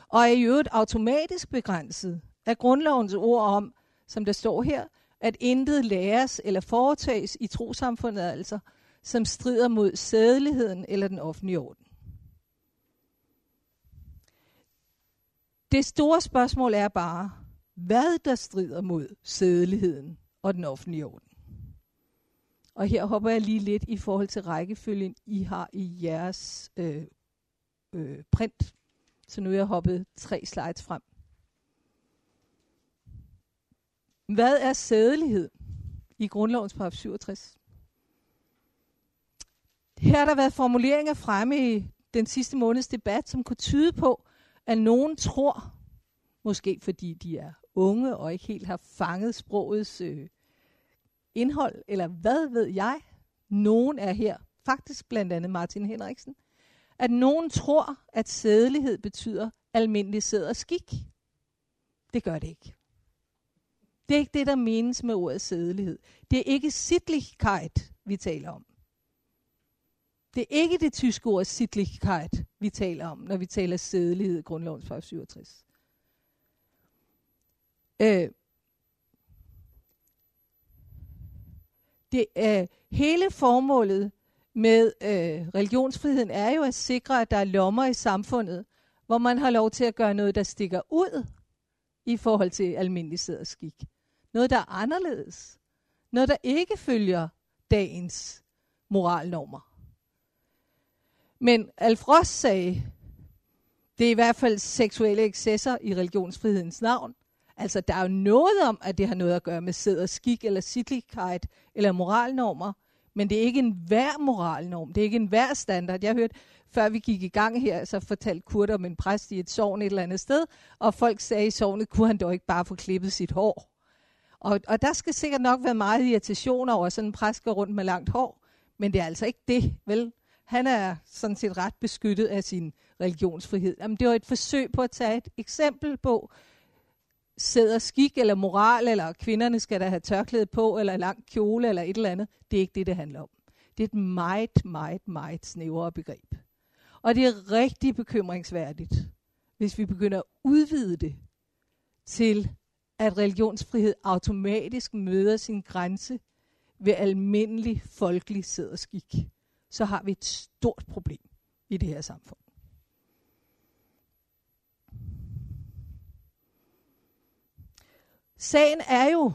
Og er i øvrigt automatisk begrænset af grundlovens ord om, som der står her, at intet læres eller foretages i trosamfundet altså, som strider mod sædeligheden eller den offentlige orden. Det store spørgsmål er bare, hvad der strider mod sædeligheden og den offentlige orden. Og her hopper jeg lige lidt i forhold til rækkefølgen, I har i jeres øh, øh, print. Så nu er jeg hoppet tre slides frem. Hvad er sædelighed i grundlovens paragraf 67? Her har der været formuleringer fremme i den sidste måneds debat, som kunne tyde på, at nogen tror, måske fordi de er unge og ikke helt har fanget sprogets øh, indhold, eller hvad ved jeg, nogen er her, faktisk blandt andet Martin Henriksen, at nogen tror, at sædelighed betyder almindelig sæd og skik. Det gør det ikke. Det er ikke det, der menes med ordet sædelighed. Det er ikke Sittlichkeit, vi taler om. Det er ikke det tyske ord Sittlichkeit, vi taler om, når vi taler sædelighed i grundlovens 67. Øh, det, øh, hele formålet med øh, religionsfriheden er jo at sikre, at der er lommer i samfundet, hvor man har lov til at gøre noget, der stikker ud i forhold til almindelig sæd og skik. Noget, der er anderledes. Noget, der ikke følger dagens moralnormer. Men Alf Ross sagde, det er i hvert fald seksuelle excesser i religionsfrihedens navn. Altså, der er jo noget om, at det har noget at gøre med sæd og skik, eller sittlichkeit, eller moralnormer, men det er ikke en hver moralnorm, det er ikke en hver standard. Jeg hørte, før vi gik i gang her, så fortalte Kurt om en præst i et sovn et eller andet sted, og folk sagde i sovnet, kunne han dog ikke bare få klippet sit hår. Og, og der skal sikkert nok være meget irritation over, at sådan en præst går rundt med langt hår, men det er altså ikke det, vel? Han er sådan set ret beskyttet af sin religionsfrihed. Jamen, det var et forsøg på at tage et eksempel på, sæder skik eller moral, eller kvinderne skal da have tørklæde på, eller lang kjole, eller et eller andet. Det er ikke det, det handler om. Det er et meget, meget, meget snævrere begreb. Og det er rigtig bekymringsværdigt, hvis vi begynder at udvide det til, at religionsfrihed automatisk møder sin grænse ved almindelig folkelig sæderskik. Så har vi et stort problem i det her samfund. Sagen er jo,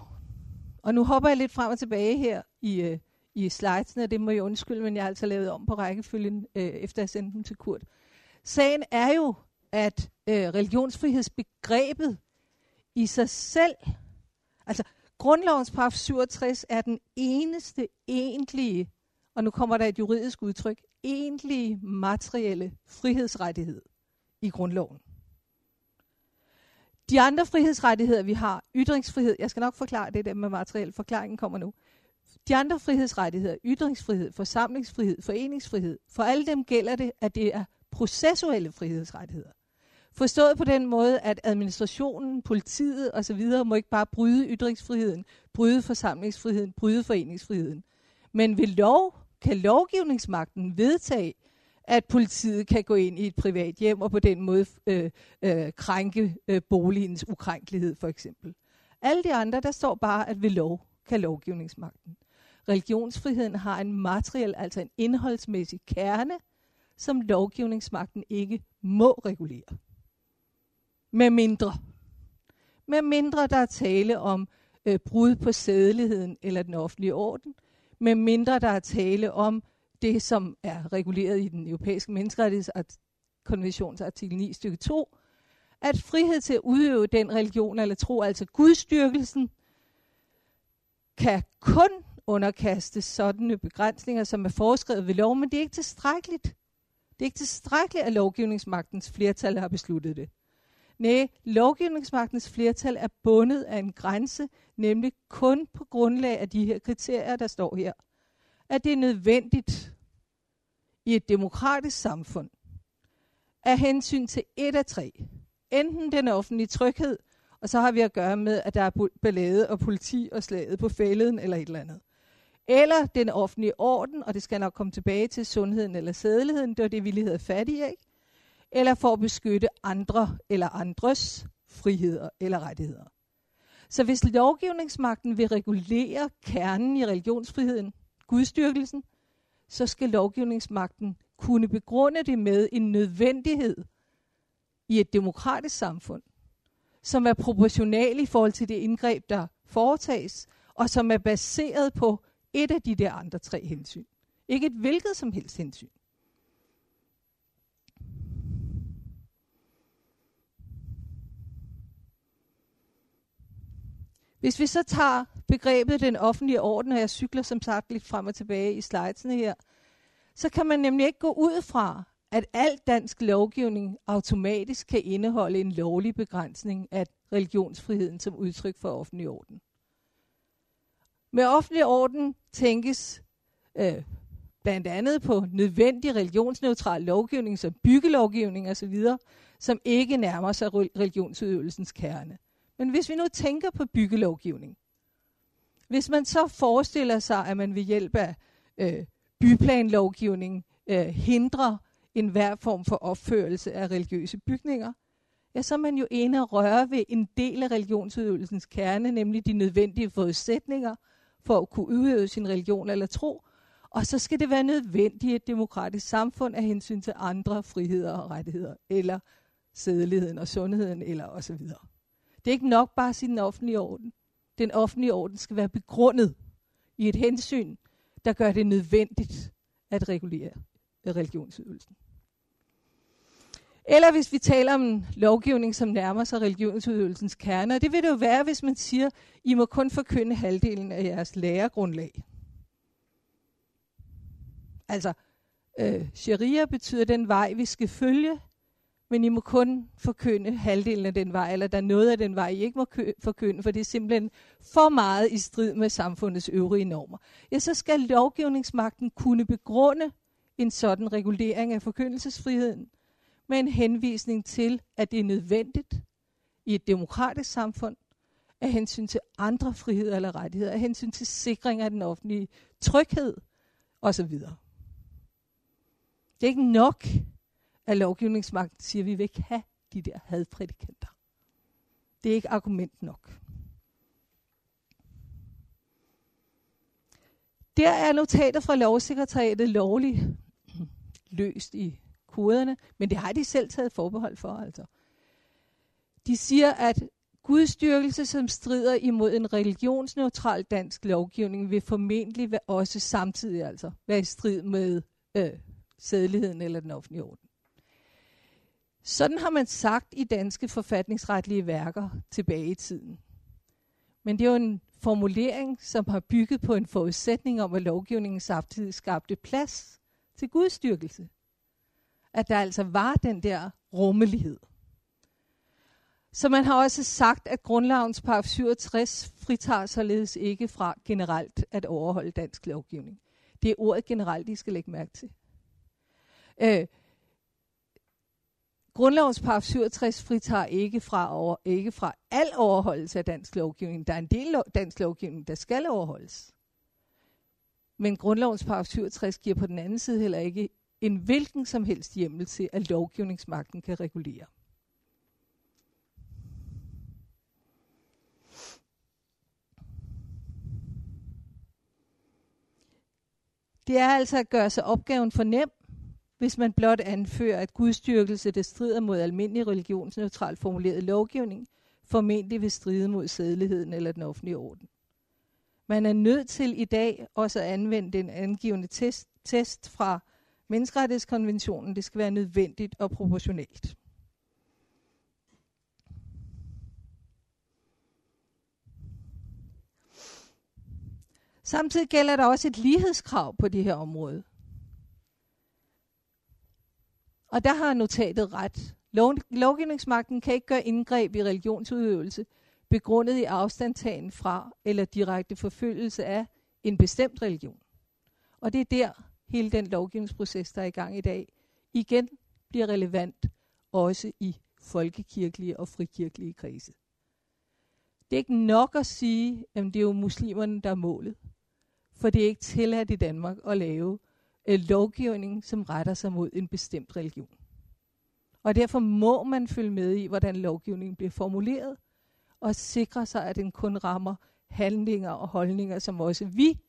og nu hopper jeg lidt frem og tilbage her i, øh, i slidesene, det må jeg undskylde, men jeg har altså lavet om på rækkefølgen, øh, efter jeg sendte dem til Kurt. Sagen er jo, at øh, religionsfrihedsbegrebet i sig selv, altså grundlovens paragraf 67 er den eneste egentlige, og nu kommer der et juridisk udtryk, egentlige materielle frihedsrettighed i grundloven. De andre frihedsrettigheder, vi har, ytringsfrihed, jeg skal nok forklare det der med materiel, forklaringen kommer nu. De andre frihedsrettigheder, ytringsfrihed, forsamlingsfrihed, foreningsfrihed, for alle dem gælder det, at det er processuelle frihedsrettigheder. Forstået på den måde, at administrationen, politiet osv. må ikke bare bryde ytringsfriheden, bryde forsamlingsfriheden, bryde foreningsfriheden. Men ved lov kan lovgivningsmagten vedtage, at politiet kan gå ind i et privat hjem og på den måde øh, øh, krænke øh, boligens ukrænkelighed for eksempel. Alle de andre, der står bare, at ved lov kan lovgivningsmagten. Religionsfriheden har en materiel, altså en indholdsmæssig kerne, som lovgivningsmagten ikke må regulere. Med mindre. Med mindre der er tale om øh, brud på sædeligheden eller den offentlige orden. Med mindre der er tale om det, som er reguleret i den europæiske menneskerettighedskonventions artikel 9 stykke 2, at frihed til at udøve den religion eller tro, altså gudstyrkelsen, kan kun underkastes sådanne begrænsninger, som er foreskrevet ved lov, men det er ikke tilstrækkeligt. Det er ikke tilstrækkeligt, at lovgivningsmagtens flertal har besluttet det. Nej, lovgivningsmagtens flertal er bundet af en grænse, nemlig kun på grundlag af de her kriterier, der står her. At det er nødvendigt i et demokratisk samfund af hensyn til et af tre. Enten den offentlige tryghed, og så har vi at gøre med, at der er ballade og politi og slaget på fælleden eller et eller andet. Eller den offentlige orden, og det skal nok komme tilbage til sundheden eller sædeligheden, det var det, vi lige havde fat i, ikke? Eller for at beskytte andre eller andres friheder eller rettigheder. Så hvis lovgivningsmagten vil regulere kernen i religionsfriheden, gudstyrkelsen, så skal lovgivningsmagten kunne begrunde det med en nødvendighed i et demokratisk samfund, som er proportional i forhold til det indgreb, der foretages, og som er baseret på et af de der andre tre hensyn. Ikke et hvilket som helst hensyn. Hvis vi så tager begrebet den offentlige orden, og jeg cykler som sagt lidt frem og tilbage i slidesene her, så kan man nemlig ikke gå ud fra, at al dansk lovgivning automatisk kan indeholde en lovlig begrænsning af religionsfriheden som udtryk for offentlig orden. Med offentlig orden tænkes øh, blandt andet på nødvendig religionsneutral lovgivning som byggelovgivning osv., som ikke nærmer sig religionsudøvelsens kerne. Men hvis vi nu tænker på byggelovgivning, hvis man så forestiller sig, at man ved hjælp af øh, byplanlovgivning øh, hindrer enhver form for opførelse af religiøse bygninger, ja, så er man jo ene at røre ved en del af religionsudøvelsens kerne, nemlig de nødvendige forudsætninger for at kunne udøve sin religion eller tro. Og så skal det være nødvendigt i et demokratisk samfund af hensyn til andre friheder og rettigheder, eller sædeligheden og sundheden, eller osv. Det er ikke nok bare at sige den offentlige orden. Den offentlige orden skal være begrundet i et hensyn, der gør det nødvendigt at regulere religionsudøvelsen. Eller hvis vi taler om en lovgivning, som nærmer sig religionsudøvelsens kerne, og det vil det jo være, hvis man siger, I må kun forkynde halvdelen af jeres læregrundlag. Altså, øh, sharia betyder den vej, vi skal følge, men I må kun forkynde halvdelen af den vej, eller der er noget af den vej, I ikke må forkynde, for det er simpelthen for meget i strid med samfundets øvrige normer. Ja, så skal lovgivningsmagten kunne begrunde en sådan regulering af forkyndelsesfriheden med en henvisning til, at det er nødvendigt i et demokratisk samfund af hensyn til andre friheder eller rettigheder, af hensyn til sikring af den offentlige tryghed osv. Det er ikke nok, at lovgivningsmagten siger, at vi vil ikke have de der hadprædikanter. Det er ikke argument nok. Der er notater fra lovsekretariatet lovligt løst i koderne, men det har de selv taget forbehold for. Altså. De siger, at gudstyrkelse, som strider imod en religionsneutral dansk lovgivning, vil formentlig også samtidig altså være i strid med øh, sædeligheden eller den offentlige orden. Sådan har man sagt i danske forfatningsretlige værker tilbage i tiden. Men det er jo en formulering, som har bygget på en forudsætning om, at lovgivningen samtidig skabte plads til gudstyrkelse. At der altså var den der rummelighed. Så man har også sagt, at grundlovens paragraf 67 fritager således ikke fra generelt at overholde dansk lovgivning. Det er ordet generelt, I skal lægge mærke til. Øh, Grundlovens paragraf 67 fritager ikke fra, over, ikke fra al overholdelse af dansk lovgivning. Der er en del dansk lovgivning, der skal overholdes. Men grundlovens paragraf 67 giver på den anden side heller ikke en hvilken som helst hjemmel til, at lovgivningsmagten kan regulere. Det er altså at gøre sig opgaven for nem, hvis man blot anfører, at gudstyrkelse, der strider mod almindelig religionsneutralt formuleret lovgivning, formentlig vil stride mod sædeligheden eller den offentlige orden. Man er nødt til i dag også at anvende den angivende test, test fra menneskerettighedskonventionen. Det skal være nødvendigt og proportionelt. Samtidig gælder der også et lighedskrav på det her område. Og der har notatet ret. Lov, lovgivningsmagten kan ikke gøre indgreb i religionsudøvelse, begrundet i afstandtagen fra eller direkte forfølgelse af en bestemt religion. Og det er der hele den lovgivningsproces, der er i gang i dag, igen bliver relevant også i folkekirkelige og frikirkelige kredse. Det er ikke nok at sige, at det er jo muslimerne, der er målet. For det er ikke tilladt i Danmark at lave øh, lovgivning, som retter sig mod en bestemt religion. Og derfor må man følge med i, hvordan lovgivningen bliver formuleret, og sikre sig, at den kun rammer handlinger og holdninger, som også vi,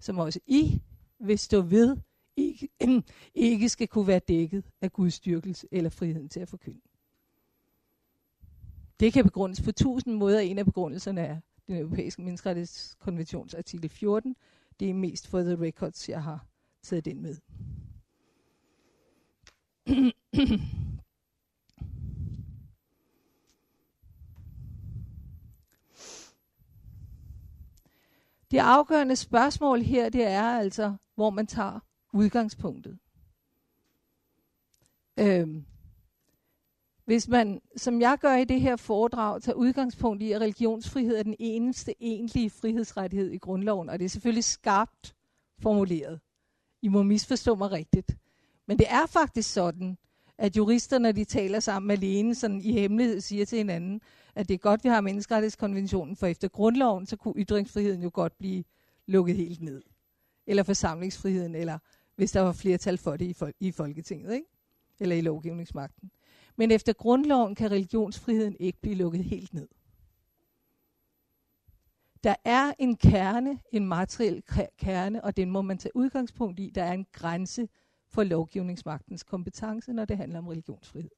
som også I, vil stå ved, ikke, ikke skal kunne være dækket af Guds styrkelse eller friheden til at forkynde. Det kan begrundes på tusind måder. En af begrundelserne er den europæiske menneskerettighedskonventions artikel 14. Det er mest for the records, jeg har sætte ind med. Det afgørende spørgsmål her, det er altså, hvor man tager udgangspunktet. Øhm, hvis man, som jeg gør i det her foredrag, tager udgangspunkt i, at religionsfrihed er den eneste egentlige frihedsrettighed i grundloven, og det er selvfølgelig skarpt formuleret. I må misforstå mig rigtigt. Men det er faktisk sådan, at jurister, når de taler sammen alene, sådan i hemmelighed siger til hinanden, at det er godt, vi har menneskerettighedskonventionen, for efter grundloven, så kunne ytringsfriheden jo godt blive lukket helt ned. Eller forsamlingsfriheden, eller hvis der var flertal for det i, fol- i Folketinget, ikke? eller i lovgivningsmagten. Men efter grundloven kan religionsfriheden ikke blive lukket helt ned. Der er en kerne, en materiel kerne, og den må man tage udgangspunkt i. Der er en grænse for lovgivningsmagtens kompetence, når det handler om religionsfrihed.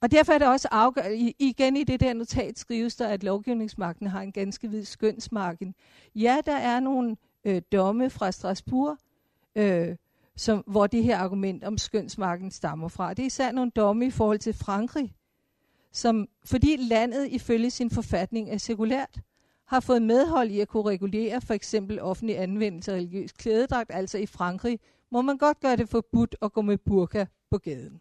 Og derfor er det også afgørende, igen i det der notat skrives der, at lovgivningsmagten har en ganske vid skønsmarken. Ja, der er nogle øh, domme fra Strasbourg, øh, som, hvor det her argument om skønsmarken stammer fra. Det er især nogle domme i forhold til Frankrig, som, fordi landet ifølge sin forfatning er sekulært, har fået medhold i at kunne regulere for eksempel offentlig anvendelse af religiøs klædedragt. Altså i Frankrig må man godt gøre det forbudt at gå med burka på gaden.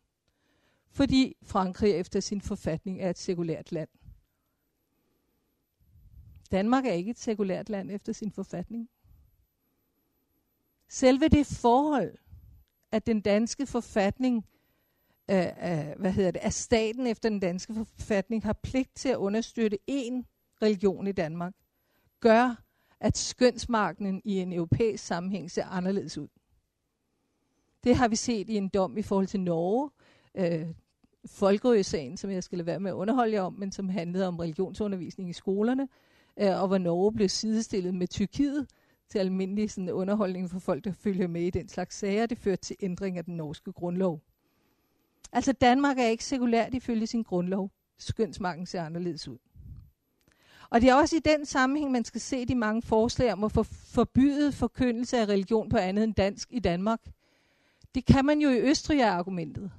Fordi Frankrig efter sin forfatning er et sekulært land. Danmark er ikke et sekulært land efter sin forfatning. Selve det forhold, at den danske forfatning, øh, hvad hedder det, at staten efter den danske forfatning har pligt til at understøtte én religion i Danmark, gør, at skønsmarkenen i en europæisk sammenhæng ser anderledes ud. Det har vi set i en dom i forhold til Norge, øh, Folkerø-sagen, som jeg skal lade være med at underholde jer om, men som handlede om religionsundervisning i skolerne, øh, og hvor Norge blev sidestillet med Tyrkiet til almindelig sådan, underholdning for folk, der følger med i den slags sager. Det førte til ændring af den norske grundlov. Altså Danmark er ikke sekulært ifølge sin grundlov. Skønsmarken ser anderledes ud. Og det er også i den sammenhæng, man skal se de mange forslag om at få forbyde forkyndelse af religion på andet end dansk i Danmark. Det kan man jo i Østrig er argumentet.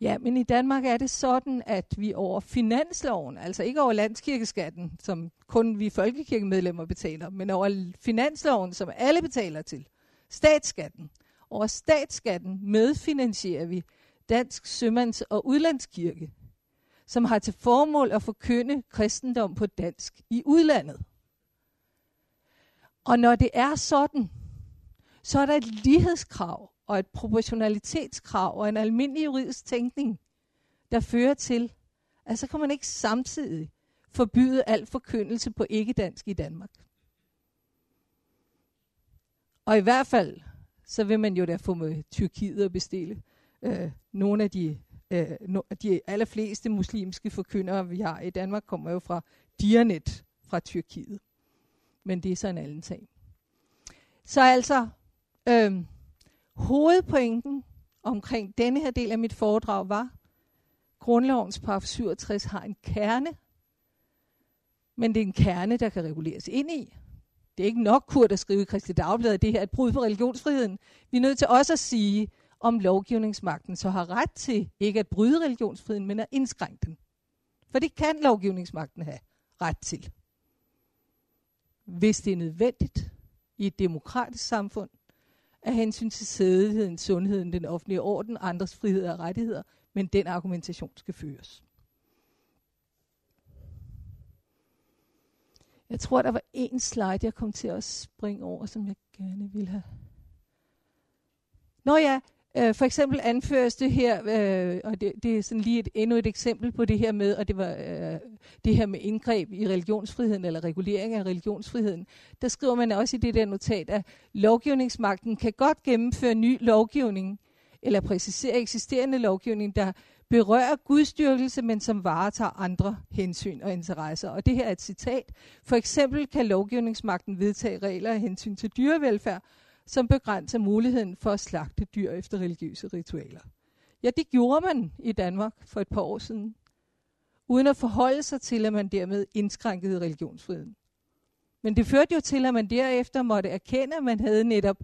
Ja, men i Danmark er det sådan, at vi over finansloven, altså ikke over landskirkeskatten, som kun vi folkekirkemedlemmer betaler, men over finansloven, som alle betaler til, statsskatten. Over statsskatten medfinansierer vi Dansk Sømands- og Udlandskirke, som har til formål at forkynde kristendom på dansk i udlandet. Og når det er sådan, så er der et lighedskrav og et proportionalitetskrav og en almindelig juridisk tænkning, der fører til, at så kan man ikke samtidig forbyde al forkyndelse på ikke-dansk i Danmark. Og i hvert fald, så vil man jo da få med Tyrkiet at bestille øh, nogle af de, øh, no, de allerfleste muslimske forkyndere, vi har i Danmark, kommer jo fra Diyanet fra Tyrkiet. Men det er så en anden sag. Så altså, øh, Hovedpointen omkring denne her del af mit foredrag var, grundlovens paragraf 67 har en kerne, men det er en kerne, der kan reguleres ind i. Det er ikke nok kurt at skrive i Kristi Dagblad, at det her er et brud på religionsfriheden. Vi er nødt til også at sige, om lovgivningsmagten så har ret til ikke at bryde religionsfriheden, men at indskrænke den. For det kan lovgivningsmagten have ret til. Hvis det er nødvendigt i et demokratisk samfund, af hensyn til sædeligheden, sundheden, den offentlige orden, andres frihed og rettigheder, men den argumentation skal føres. Jeg tror, der var en slide, jeg kom til at springe over, som jeg gerne ville have. Nå ja, Øh, for eksempel anføres det her, øh, og det, det er sådan lige et, endnu et eksempel på det her med, og det var øh, det her med indgreb i religionsfriheden, eller regulering af religionsfriheden. Der skriver man også i det der notat, at lovgivningsmagten kan godt gennemføre ny lovgivning, eller præcisere eksisterende lovgivning, der berører gudstyrkelse, men som varetager andre hensyn og interesser. Og det her er et citat. For eksempel kan lovgivningsmagten vedtage regler af hensyn til dyrevelfærd, som begrænser muligheden for at slagte dyr efter religiøse ritualer. Ja, det gjorde man i Danmark for et par år siden, uden at forholde sig til, at man dermed indskrænkede religionsfriheden. Men det førte jo til, at man derefter måtte erkende, at man havde netop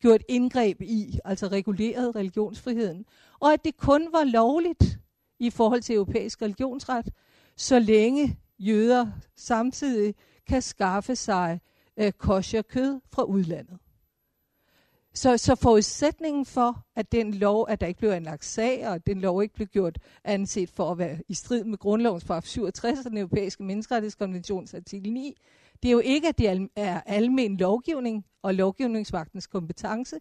gjort indgreb i, altså reguleret religionsfriheden, og at det kun var lovligt i forhold til europæisk religionsret, så længe jøder samtidig kan skaffe sig øh, kosher kød fra udlandet. Så, så forudsætningen for, at den lov, at der ikke blev anlagt sag, og at den lov ikke blev gjort anset for at være i strid med grundlovens paragraf 67 og den europæiske menneskerettighedskonventions artikel 9, det er jo ikke, at det er almen lovgivning og lovgivningsmagtens kompetence,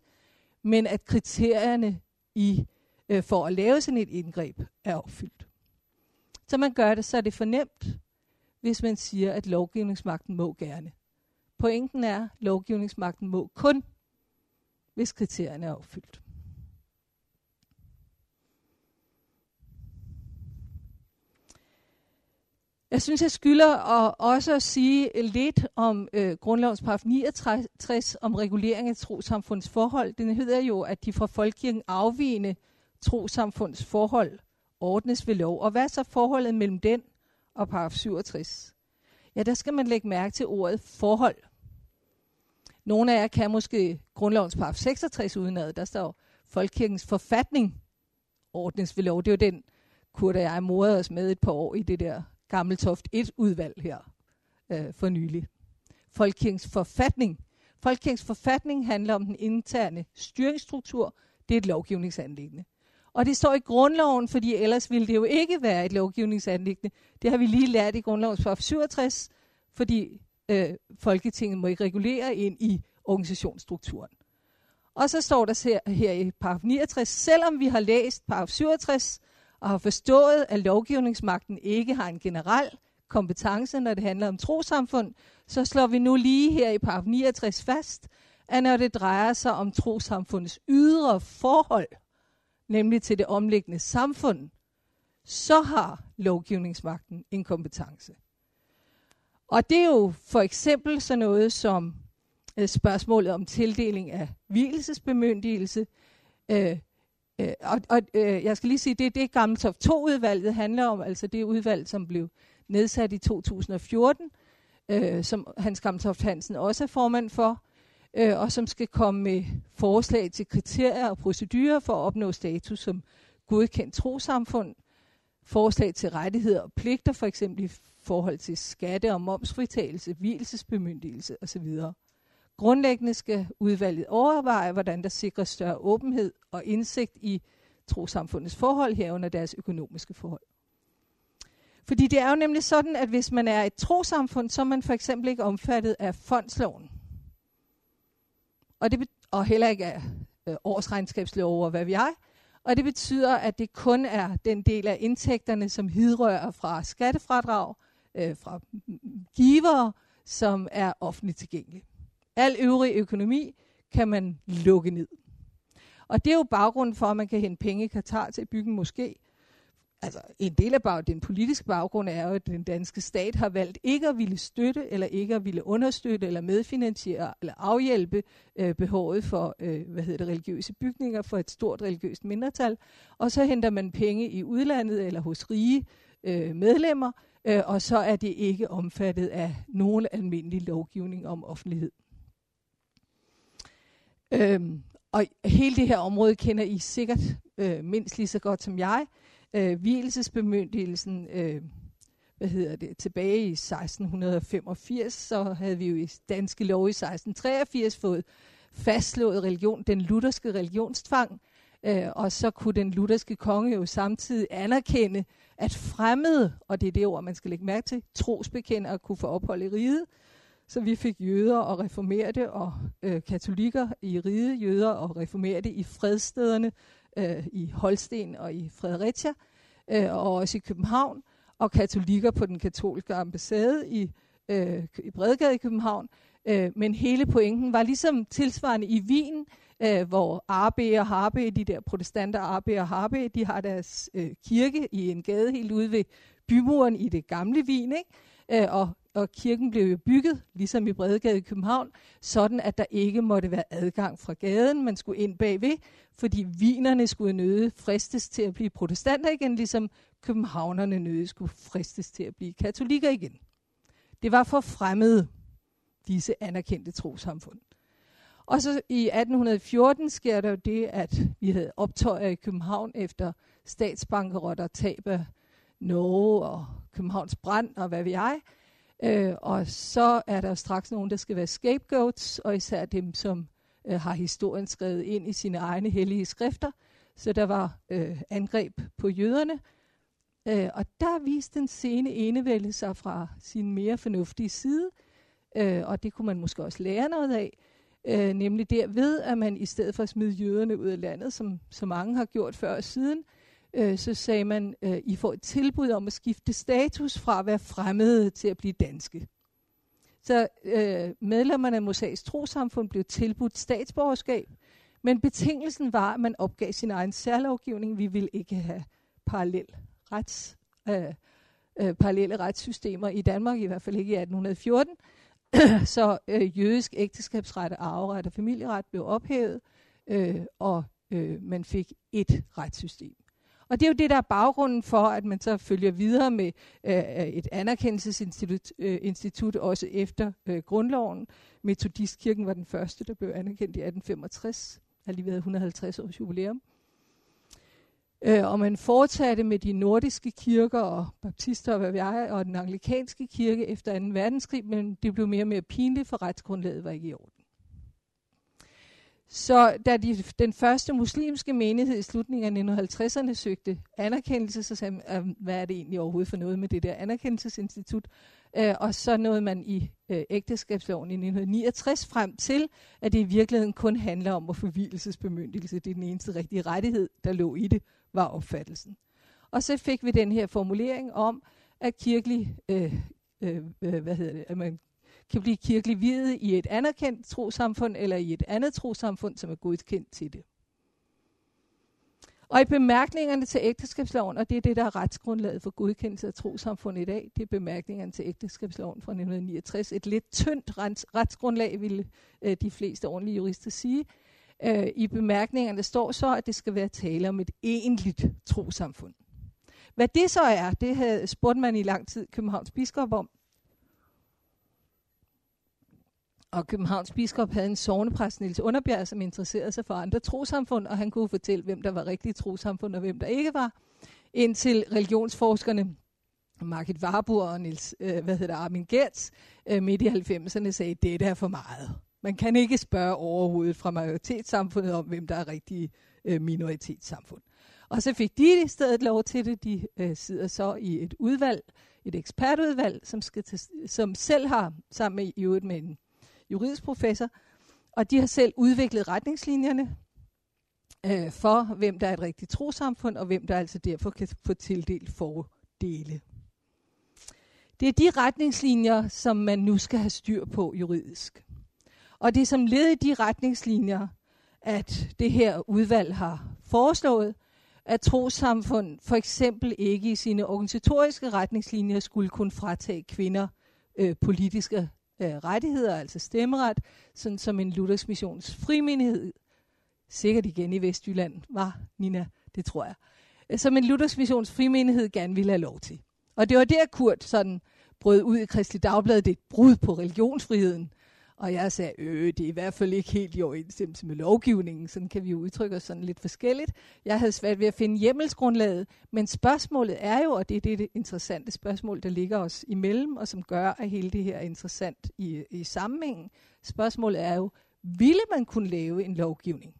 men at kriterierne i, øh, for at lave sådan et indgreb er opfyldt. Så man gør det, så er det fornemt, hvis man siger, at lovgivningsmagten må gerne. Pointen er, at lovgivningsmagten må kun hvis kriterierne er opfyldt. Jeg synes, jeg skylder at også at sige lidt om øh, grundlovens paragraf 69 om regulering af trosamfunds forhold. Den hedder jo, at de fra folkekirken afvigende trosamfunds forhold ordnes ved lov. Og hvad er så forholdet mellem den og paragraf 67? Ja, der skal man lægge mærke til ordet forhold. Nogle af jer kan måske grundlovens paragraf 66 udenad. Der står Folkekirkens forfatning ordnes ved lov. Det er jo den, Kurt og jeg morede os med et par år i det der Gammeltoft 1-udvalg her øh, for nylig. Folkekirkens forfatning. Folkekirkens forfatning handler om den interne styringsstruktur. Det er et lovgivningsanlæggende. Og det står i grundloven, fordi ellers ville det jo ikke være et lovgivningsanlæggende. Det har vi lige lært i grundlovens 67, fordi øh, Folketinget må ikke regulere ind i organisationsstrukturen. Og så står der her, her i paragraf 69, selvom vi har læst paragraf 67 og har forstået, at lovgivningsmagten ikke har en generel kompetence, når det handler om trosamfund, så slår vi nu lige her i paragraf 69 fast, at når det drejer sig om trosamfundets ydre forhold, nemlig til det omliggende samfund, så har lovgivningsmagten en kompetence. Og det er jo for eksempel sådan noget som øh, spørgsmålet om tildeling af hvilesesbemyndigelse. Øh, øh, og og øh, jeg skal lige sige, det er det Gammeltoft 2-udvalget handler om, altså det udvalg, som blev nedsat i 2014, øh, som Hans Gammeltoft Hansen også er formand for, øh, og som skal komme med forslag til kriterier og procedurer for at opnå status som godkendt trosamfund, forslag til rettigheder og pligter, for eksempel i forhold til skatte- og momsfritagelse, hvilesesbemyndigelse osv. Grundlæggende skal udvalget overveje, hvordan der sikres større åbenhed og indsigt i trosamfundets forhold herunder deres økonomiske forhold. Fordi det er jo nemlig sådan, at hvis man er et trosamfund, så er man for eksempel ikke omfattet af fondsloven. Og, det og heller ikke af øh, årsregnskabslov og hvad vi har. Og det betyder, at det kun er den del af indtægterne, som hidrører fra skattefradrag, øh, fra givere, som er offentligt tilgængelig. Al øvrig økonomi kan man lukke ned. Og det er jo baggrunden for, at man kan hente penge i Katar til at bygge en moské. Altså, en del af bag, den politiske baggrund er jo, at den danske stat har valgt ikke at ville støtte, eller ikke at ville understøtte, eller medfinansiere, eller afhjælpe øh, behovet for øh, hvad hedder det, religiøse bygninger for et stort religiøst mindretal. Og så henter man penge i udlandet, eller hos rige øh, medlemmer, øh, og så er det ikke omfattet af nogen almindelig lovgivning om offentlighed. Øhm, og hele det her område kender I sikkert øh, mindst lige så godt som jeg. Øh, Øh, hvilesesbemyndigelsen, øh, hvad hedder det, tilbage i 1685, så havde vi jo i danske lov i 1683 fået fastslået religion, den lutherske religionstvang, øh, og så kunne den lutherske konge jo samtidig anerkende, at fremmede, og det er det ord, man skal lægge mærke til, trosbekendere kunne få ophold i riget, så vi fik jøder og reformerede og øh, katolikker i rige, jøder og reformerede i fredstederne øh, i Holsten og i Fredericia, øh, og også i København, og katolikker på den katolske ambassade i, øh, i Bredegade i København. Øh, men hele pointen var ligesom tilsvarende i Wien, øh, hvor Arbe og Harbe, de der protestanter Arbe og Harbe, de har deres øh, kirke i en gade helt ude ved bymuren i det gamle Wien, ikke? Øh, og og kirken blev jo bygget, ligesom i Bredegade i København, sådan at der ikke måtte være adgang fra gaden, man skulle ind bagved, fordi vinerne skulle nøde fristes til at blive protestanter igen, ligesom københavnerne nøde skulle fristes til at blive katolikker igen. Det var for fremmede, disse anerkendte trosamfund. Og så i 1814 sker der jo det, at vi havde optøjer i København efter statsbankerot og tab af Norge og Københavns brand og hvad vi jeg. Øh, og så er der straks nogen, der skal være scapegoats, og især dem, som øh, har historien skrevet ind i sine egne hellige skrifter. Så der var øh, angreb på jøderne. Øh, og der viste den sene enevælde sig fra sin mere fornuftige side, øh, og det kunne man måske også lære noget af, øh, nemlig derved, at man i stedet for at smide jøderne ud af landet, som så mange har gjort før og siden, øh, så sagde man, øh, I får et tilbud om at skifte status fra at være fremmede til at blive danske. Så øh, medlemmerne af Mosaisk trosamfund blev tilbudt statsborgerskab, men betingelsen var, at man opgav sin egen særlovgivning. Vi ville ikke have parallel rets, øh, øh, parallelle retssystemer i Danmark, i hvert fald ikke i 1814. så øh, jødisk ægteskabsret, arveret og familieret blev ophævet, øh, og øh, man fik et retssystem. Og det er jo det, der er baggrunden for, at man så følger videre med øh, øh, et anerkendelsesinstitut øh, institut, også efter øh, grundloven. Metodistkirken var den første, der blev anerkendt i 1865. Har lige været 150 års jubilæum. Øh, og man fortsatte med de nordiske kirker og baptister og hvad vi er, og den anglikanske kirke efter 2. verdenskrig, men det blev mere og mere pinligt, for retsgrundlaget var ikke i orden. Så da de, den første muslimske menighed i slutningen af 1950'erne søgte anerkendelse, så sagde man, hvad er det egentlig overhovedet for noget med det der anerkendelsesinstitut? Øh, og så nåede man i øh, ægteskabsloven i 1969 frem til, at det i virkeligheden kun handler om at forvielsesbemyndigelse. Det er den eneste rigtige rettighed, der lå i det, var opfattelsen. Og så fik vi den her formulering om, at kirkelig, øh, øh, øh hvad hedder det, at man kan blive kirkelig videt i et anerkendt trosamfund eller i et andet trosamfund, som er godkendt til det. Og i bemærkningerne til ægteskabsloven, og det er det, der er retsgrundlaget for godkendelse af trosamfund i dag, det er bemærkningerne til ægteskabsloven fra 1969. Et lidt tyndt rets, retsgrundlag, ville øh, de fleste ordentlige jurister sige. Øh, I bemærkningerne står så, at det skal være tale om et egentligt trosamfund. Hvad det så er, det havde spurgt man i lang tid Københavns biskop om, Og Københavns biskop havde en sovnepræst, Niels Underbjerg, som interesserede sig for andre trosamfund, og han kunne fortælle, hvem der var rigtige trosamfund og hvem der ikke var. Indtil religionsforskerne Margit Warburg og Niels, øh, hvad hedder Armin Gertz øh, midt i 90'erne sagde, at det er for meget. Man kan ikke spørge overhovedet fra majoritetssamfundet om, hvem der er rigtige øh, minoritetssamfund. Og så fik de i stedet lov til det. De øh, sidder så i et udvalg, et ekspertudvalg, som, skal tage, som selv har, sammen med, i med en juridisk professor, og de har selv udviklet retningslinjerne øh, for, hvem der er et rigtigt trosamfund, og hvem der altså derfor kan få tildelt fordele. Det er de retningslinjer, som man nu skal have styr på juridisk. Og det er som led i de retningslinjer, at det her udvalg har foreslået, at trosamfund for eksempel ikke i sine organisatoriske retningslinjer skulle kunne fratage kvinder øh, politiske øh, rettigheder, altså stemmeret, sådan som en Luthers missions frimenighed, sikkert igen i Vestjylland, var Nina, det tror jeg, øh, som en Luthers missions frimenighed gerne ville have lov til. Og det var der, Kurt sådan brød ud i Kristelig Dagblad, det er et brud på religionsfriheden, og jeg sagde, øh, det er i hvert fald ikke helt i overensstemmelse med lovgivningen. Sådan kan vi jo udtrykke os sådan lidt forskelligt. Jeg havde svært ved at finde hjemmelsgrundlaget, men spørgsmålet er jo, og det er det, interessante spørgsmål, der ligger os imellem, og som gør, at hele det her er interessant i, i sammenhængen. Spørgsmålet er jo, ville man kunne lave en lovgivning,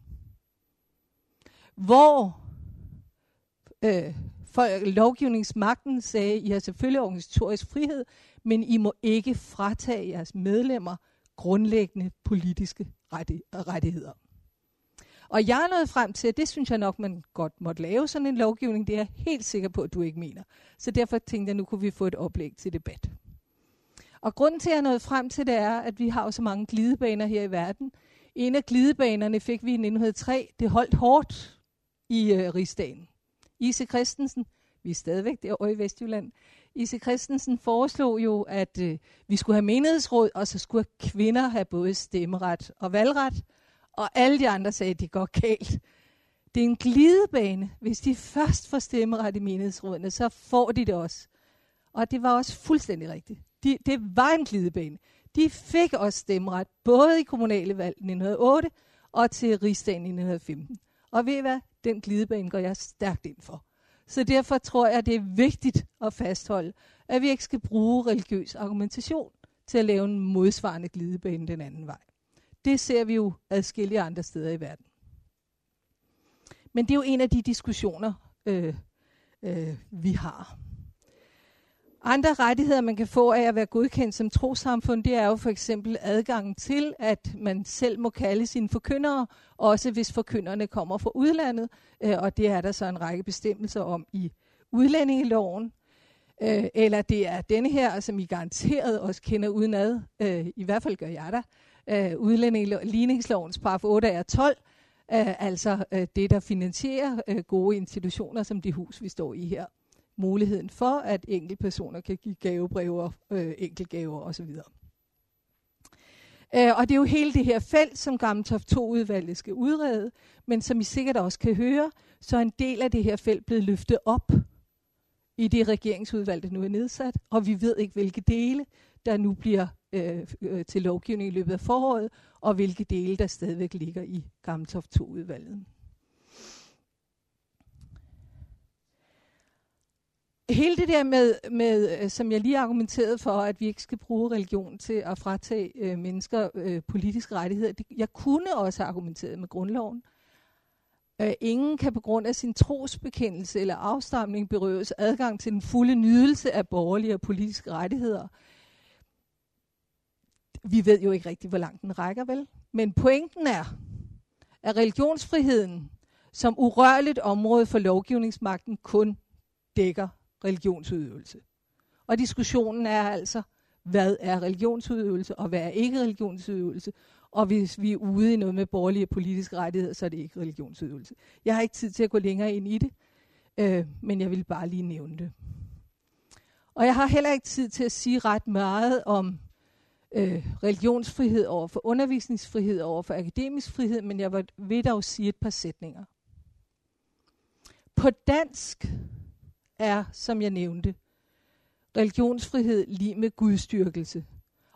hvor øh, for lovgivningsmagten sagde, I har selvfølgelig organisatorisk frihed, men I må ikke fratage jeres medlemmer grundlæggende politiske rettigheder. Og jeg er nået frem til, at det synes jeg nok, man godt måtte lave sådan en lovgivning. Det er jeg helt sikker på, at du ikke mener. Så derfor tænkte jeg, at nu kunne vi få et oplæg til debat. Og grunden til, at jeg er nået frem til det, er, at vi har jo så mange glidebaner her i verden. En af glidebanerne fik vi i 1903. Det holdt hårdt i øh, rigsdagen. Ise Christensen, vi er stadigvæk derovre i Vestjylland, Ise Christensen foreslog jo, at øh, vi skulle have menighedsråd, og så skulle kvinder have både stemmeret og valgret. Og alle de andre sagde, at det går galt. Det er en glidebane. Hvis de først får stemmeret i menighedsrådene, så får de det også. Og det var også fuldstændig rigtigt. De, det var en glidebane. De fik også stemmeret, både i kommunale valg 1908 og til rigsdagen i 1915. Og ved I hvad? Den glidebane går jeg stærkt ind for. Så derfor tror jeg, det er vigtigt at fastholde, at vi ikke skal bruge religiøs argumentation til at lave en modsvarende glidebane den anden vej. Det ser vi jo adskillige andre steder i verden. Men det er jo en af de diskussioner, øh, øh, vi har. Andre rettigheder, man kan få af at være godkendt som trosamfund, det er jo for eksempel adgangen til, at man selv må kalde sine forkyndere, også hvis forkynderne kommer fra udlandet, øh, og det er der så en række bestemmelser om i udlændingeloven. Øh, eller det er denne her, som I garanteret også kender udenad, øh, i hvert fald gør jeg der, øh, udlændingeligningslovens paragraf 8 er 12, øh, altså øh, det, der finansierer øh, gode institutioner som det hus, vi står i her muligheden for, at enkeltpersoner kan give gavebreve, øh, enkeltgaver osv. Øh, og det er jo hele det her felt, som Gammeltoft 2-udvalget skal udrede, men som I sikkert også kan høre, så er en del af det her felt blevet løftet op i det regeringsudvalg, der nu er nedsat, og vi ved ikke, hvilke dele, der nu bliver øh, øh, til lovgivning i løbet af foråret, og hvilke dele, der stadigvæk ligger i Gammeltoft 2-udvalget. Hele det der med, med, øh, som jeg lige argumenterede for, at vi ikke skal bruge religion til at fratage øh, mennesker øh, politiske rettigheder, det, jeg kunne også have argumenteret med grundloven. Øh, ingen kan på grund af sin trosbekendelse eller afstamning berøves adgang til den fulde nydelse af borgerlige og politiske rettigheder. Vi ved jo ikke rigtigt, hvor langt den rækker, vel? Men pointen er, at religionsfriheden som urørligt område for lovgivningsmagten kun dækker religionsudøvelse. Og diskussionen er altså, hvad er religionsudøvelse, og hvad er ikke religionsudøvelse? Og hvis vi er ude i noget med borgerlige politiske rettigheder, så er det ikke religionsudøvelse. Jeg har ikke tid til at gå længere ind i det, øh, men jeg vil bare lige nævne det. Og jeg har heller ikke tid til at sige ret meget om øh, religionsfrihed over for undervisningsfrihed over for akademisk frihed, men jeg vil dog sige et par sætninger. På dansk er, som jeg nævnte, religionsfrihed lige med gudstyrkelse.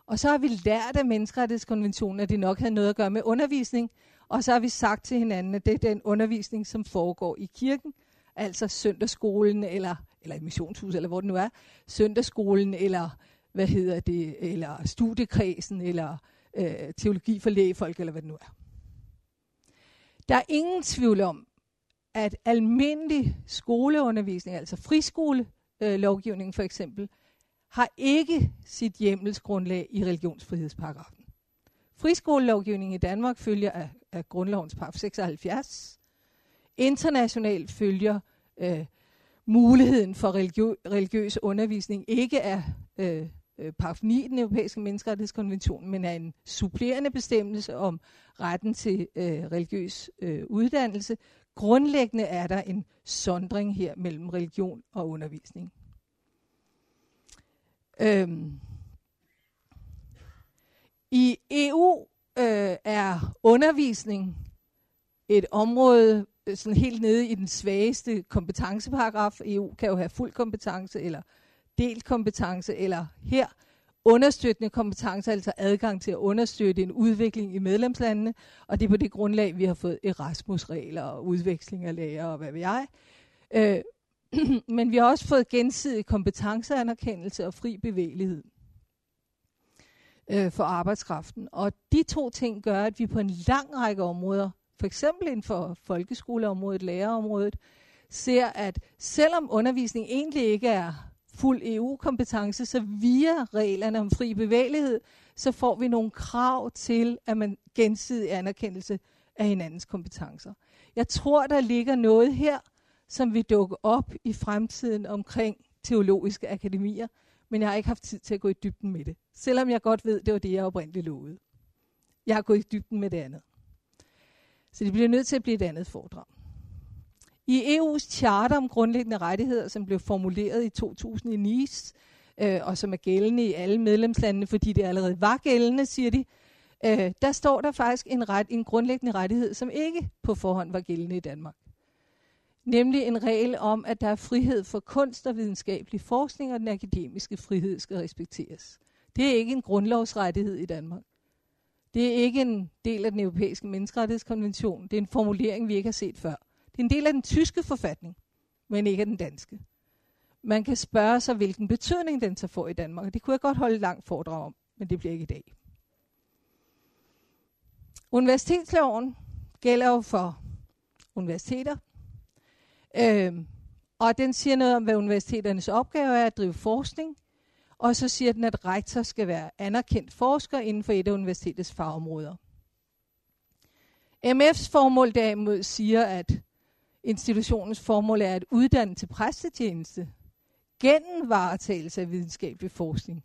Og så har vi lært af menneskerettighedskonventionen, at det nok havde noget at gøre med undervisning, og så har vi sagt til hinanden, at det er den undervisning, som foregår i kirken, altså søndagsskolen, eller, eller i missionshuset, eller hvor det nu er, søndagsskolen, eller hvad hedder det, eller studiekredsen, eller øh, teologi for lægefolk, eller hvad det nu er. Der er ingen tvivl om, at almindelig skoleundervisning, altså friskolelovgivningen for eksempel, har ikke sit hjemmelsgrundlag i religionsfrihedsparagrafen. Friskolelovgivningen i Danmark følger af, af grundlovens paragraf 76. Internationalt følger øh, muligheden for religiø- religiøs undervisning ikke af øh, øh paragraf 9 i den europæiske menneskerettighedskonvention, men er en supplerende bestemmelse om retten til øh, religiøs øh, uddannelse, Grundlæggende er der en sondring her mellem religion og undervisning. Øhm. I EU øh, er undervisning et område øh, sådan helt nede i den svageste kompetenceparagraf. EU kan jo have fuld kompetence eller delt kompetence, eller her understøttende kompetencer, altså adgang til at understøtte en udvikling i medlemslandene, og det er på det grundlag, vi har fået Erasmus-regler og udveksling af læger og hvad ved jeg. Øh, men vi har også fået gensidig kompetenceanerkendelse og fri bevægelighed øh, for arbejdskraften. Og de to ting gør, at vi på en lang række områder, for eksempel inden for folkeskoleområdet, lærerområdet, ser, at selvom undervisning egentlig ikke er fuld EU-kompetence, så via reglerne om fri bevægelighed, så får vi nogle krav til, at man gensidig anerkendelse af hinandens kompetencer. Jeg tror, der ligger noget her, som vil dukke op i fremtiden omkring teologiske akademier, men jeg har ikke haft tid til at gå i dybden med det. Selvom jeg godt ved, det var det, jeg oprindeligt lovede. Jeg har gået i dybden med det andet. Så det bliver nødt til at blive et andet foredrag. I EU's charter om grundlæggende rettigheder, som blev formuleret i 2000 i Nice, øh, og som er gældende i alle medlemslandene, fordi det allerede var gældende, siger de, øh, der står der faktisk en, ret, en grundlæggende rettighed, som ikke på forhånd var gældende i Danmark. Nemlig en regel om, at der er frihed for kunst og videnskabelig forskning, og den akademiske frihed skal respekteres. Det er ikke en grundlovsrettighed i Danmark. Det er ikke en del af den europæiske menneskerettighedskonvention. Det er en formulering, vi ikke har set før. Det er en del af den tyske forfatning, men ikke af den danske. Man kan spørge sig, hvilken betydning den så får i Danmark, og det kunne jeg godt holde et langt foredrag om, men det bliver ikke i dag. Universitetsloven gælder jo for universiteter, øhm, og den siger noget om, hvad universiteternes opgave er at drive forskning, og så siger den, at rektor skal være anerkendt forsker inden for et af universitetets fagområder. MF's formål derimod siger, at Institutionens formål er at uddanne til præstetjeneste gennem varetagelse af videnskabelig forskning.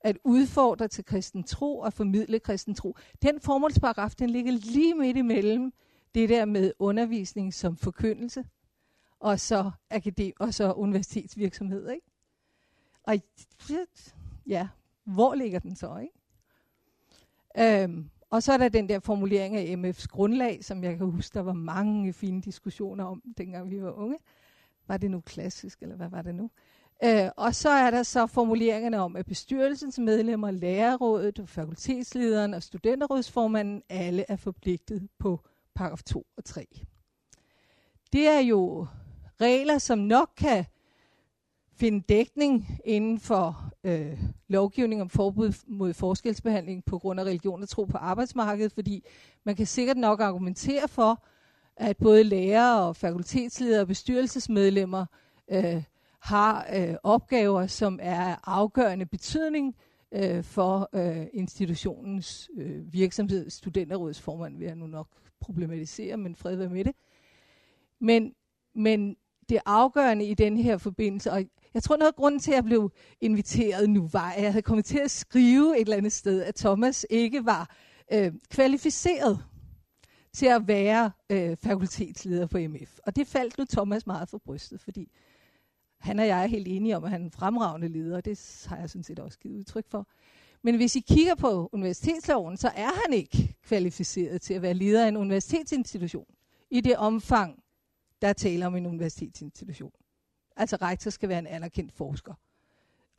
At udfordre til kristen tro og formidle kristen tro. Den formålsparagraf, den ligger lige midt imellem det der med undervisning som forkyndelse, og så, akadem og så universitetsvirksomhed. Ikke? Og ja, hvor ligger den så? Ikke? Øhm, og så er der den der formulering af MF's grundlag, som jeg kan huske, der var mange fine diskussioner om, dengang vi var unge. Var det nu klassisk, eller hvad var det nu? Øh, og så er der så formuleringerne om, at bestyrelsens medlemmer, lærerrådet, fakultetslederen og studenterrådsformanden alle er forpligtet på paragraf 2 og 3. Det er jo regler, som nok kan finde dækning inden for øh, lovgivning om forbud mod forskelsbehandling på grund af religion og tro på arbejdsmarkedet, fordi man kan sikkert nok argumentere for, at både lærere og fakultetsledere og bestyrelsesmedlemmer øh, har øh, opgaver, som er af afgørende betydning øh, for øh, institutionens øh, virksomhed. Studenterrådsformand vil jeg nu nok problematisere, men fred være med det. Men, men det afgørende i den her forbindelse, og jeg tror noget af grunden til, at jeg blev inviteret nu, var, at jeg havde kommet til at skrive et eller andet sted, at Thomas ikke var øh, kvalificeret til at være øh, fakultetsleder på MF. Og det faldt nu Thomas meget for brystet, fordi han og jeg er helt enige om, at han er en fremragende leder, og det har jeg sådan set også givet udtryk for. Men hvis I kigger på universitetsloven, så er han ikke kvalificeret til at være leder af en universitetsinstitution i det omfang, der taler om en universitetsinstitution. Altså rektor skal være en anerkendt forsker.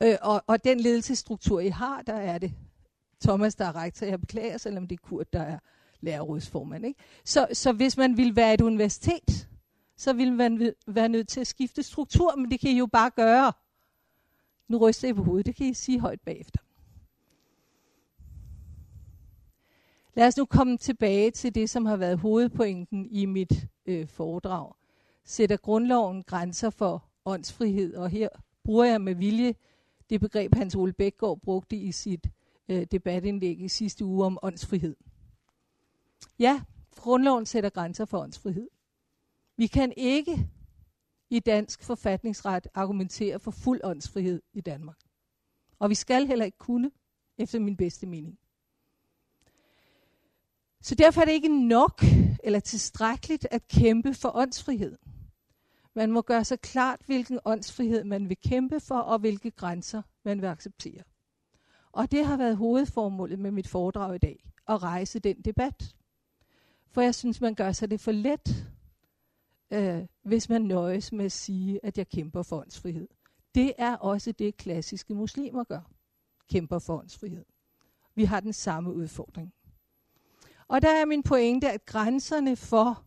Øh, og, og den ledelsesstruktur, I har, der er det Thomas, der er rektor. Jeg beklager, selvom det er Kurt, der er lærerrådsformand. Ikke? Så, så hvis man vil være et universitet, så vil man være nødt til at skifte struktur, men det kan I jo bare gøre. Nu ryster I på hovedet, det kan I sige højt bagefter. Lad os nu komme tilbage til det, som har været hovedpointen i mit øh, foredrag. Sætter grundloven grænser for åndsfrihed, og her bruger jeg med vilje det begreb, Hans Ole Bækgaard brugte i sit øh, debatindlæg i sidste uge om åndsfrihed. Ja, grundloven sætter grænser for åndsfrihed. Vi kan ikke i dansk forfatningsret argumentere for fuld åndsfrihed i Danmark. Og vi skal heller ikke kunne, efter min bedste mening. Så derfor er det ikke nok eller tilstrækkeligt at kæmpe for åndsfrihed. Man må gøre sig klart, hvilken åndsfrihed man vil kæmpe for, og hvilke grænser man vil acceptere. Og det har været hovedformålet med mit foredrag i dag, at rejse den debat. For jeg synes, man gør sig det for let, øh, hvis man nøjes med at sige, at jeg kæmper for åndsfrihed. Det er også det, klassiske muslimer gør. Kæmper for åndsfrihed. Vi har den samme udfordring. Og der er min pointe, at grænserne for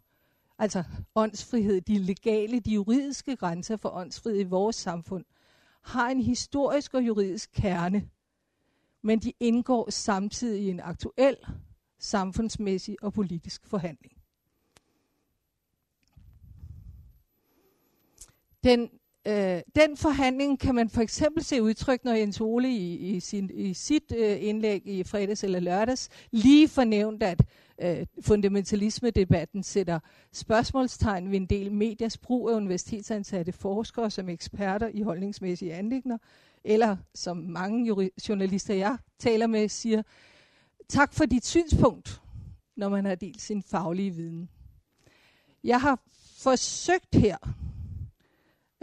altså åndsfrihed, de legale, de juridiske grænser for åndsfrihed i vores samfund, har en historisk og juridisk kerne, men de indgår samtidig i en aktuel samfundsmæssig og politisk forhandling. Den, øh, den forhandling kan man for eksempel se udtrykt, når Jens Ole i, i, sin, i sit øh, indlæg i fredags eller lørdags lige fornævnte, at øh, fundamentalisme-debatten sætter spørgsmålstegn ved en del mediers brug af universitetsansatte forskere som eksperter i holdningsmæssige anlægner, eller som mange journalister, jeg taler med, siger, tak for dit synspunkt, når man har delt sin faglige viden. Jeg har forsøgt her,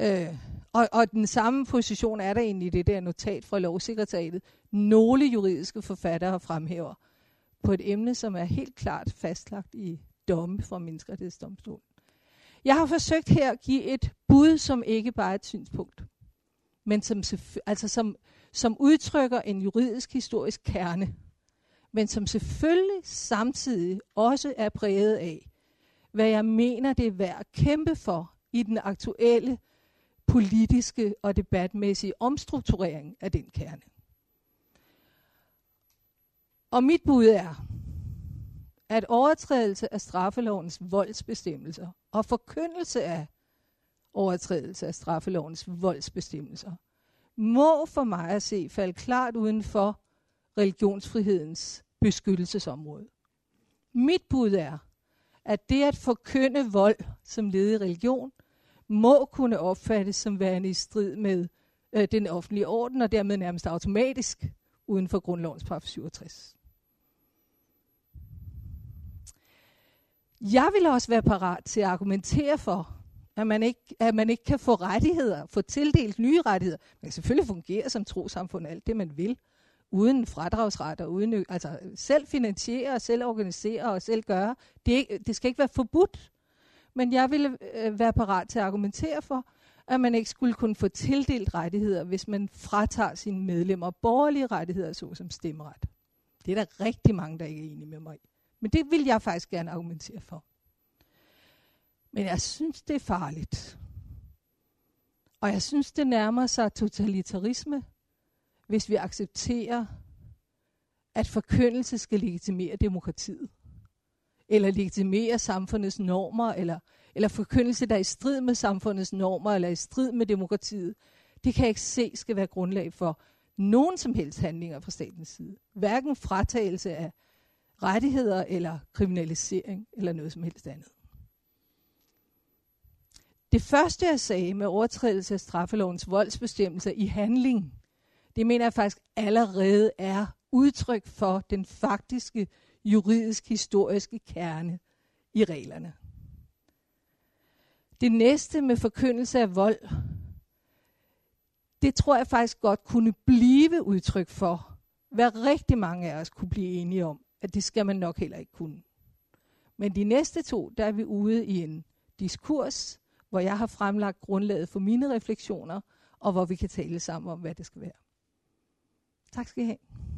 øh, og, og den samme position er der egentlig i det der notat fra lovsekretariatet, nogle juridiske forfattere fremhæver, på et emne, som er helt klart fastlagt i domme fra Menneskerettighedsdomstolen. Jeg har forsøgt her at give et bud, som ikke bare er et synspunkt, men som, altså som, som udtrykker en juridisk historisk kerne, men som selvfølgelig samtidig også er præget af, hvad jeg mener, det er værd at kæmpe for i den aktuelle politiske og debatmæssige omstrukturering af den kerne. Og mit bud er, at overtrædelse af straffelovens voldsbestemmelser og forkyndelse af overtrædelse af straffelovens voldsbestemmelser må for mig at se falde klart uden for religionsfrihedens beskyttelsesområde. Mit bud er, at det at forkynde vold som led i religion må kunne opfattes som værende i strid med øh, den offentlige orden og dermed nærmest automatisk uden for grundlovens paragraf 67. Jeg vil også være parat til at argumentere for, at man ikke, at man ikke kan få rettigheder, få tildelt nye rettigheder. Man kan selvfølgelig fungere som trosamfund alt det, man vil, uden fradragsret og uden, altså selv finansiere og selv organisere og selv gøre. Det, det skal ikke være forbudt. Men jeg ville øh, være parat til at argumentere for, at man ikke skulle kunne få tildelt rettigheder, hvis man fratager sine medlemmer borgerlige rettigheder, såsom stemmeret. Det er der rigtig mange, der ikke er enige med mig i. Men det vil jeg faktisk gerne argumentere for. Men jeg synes, det er farligt Og jeg synes, det nærmer sig totalitarisme, hvis vi accepterer, at forkyndelse skal legitimere demokratiet. Eller legitimere samfundets normer, eller, eller forkyndelse, der er i strid med samfundets normer, eller i strid med demokratiet. Det kan jeg ikke se skal være grundlag for nogen som helst handlinger fra statens side. Hverken fratagelse af rettigheder eller kriminalisering eller noget som helst andet. Det første, jeg sagde med overtrædelse af straffelovens voldsbestemmelser i handling, det mener jeg faktisk allerede er udtryk for den faktiske juridisk-historiske kerne i reglerne. Det næste med forkyndelse af vold, det tror jeg faktisk godt kunne blive udtryk for, hvad rigtig mange af os kunne blive enige om, at det skal man nok heller ikke kunne. Men de næste to, der er vi ude i en diskurs, hvor jeg har fremlagt grundlaget for mine refleksioner, og hvor vi kan tale sammen om, hvad det skal være. Tak skal I have.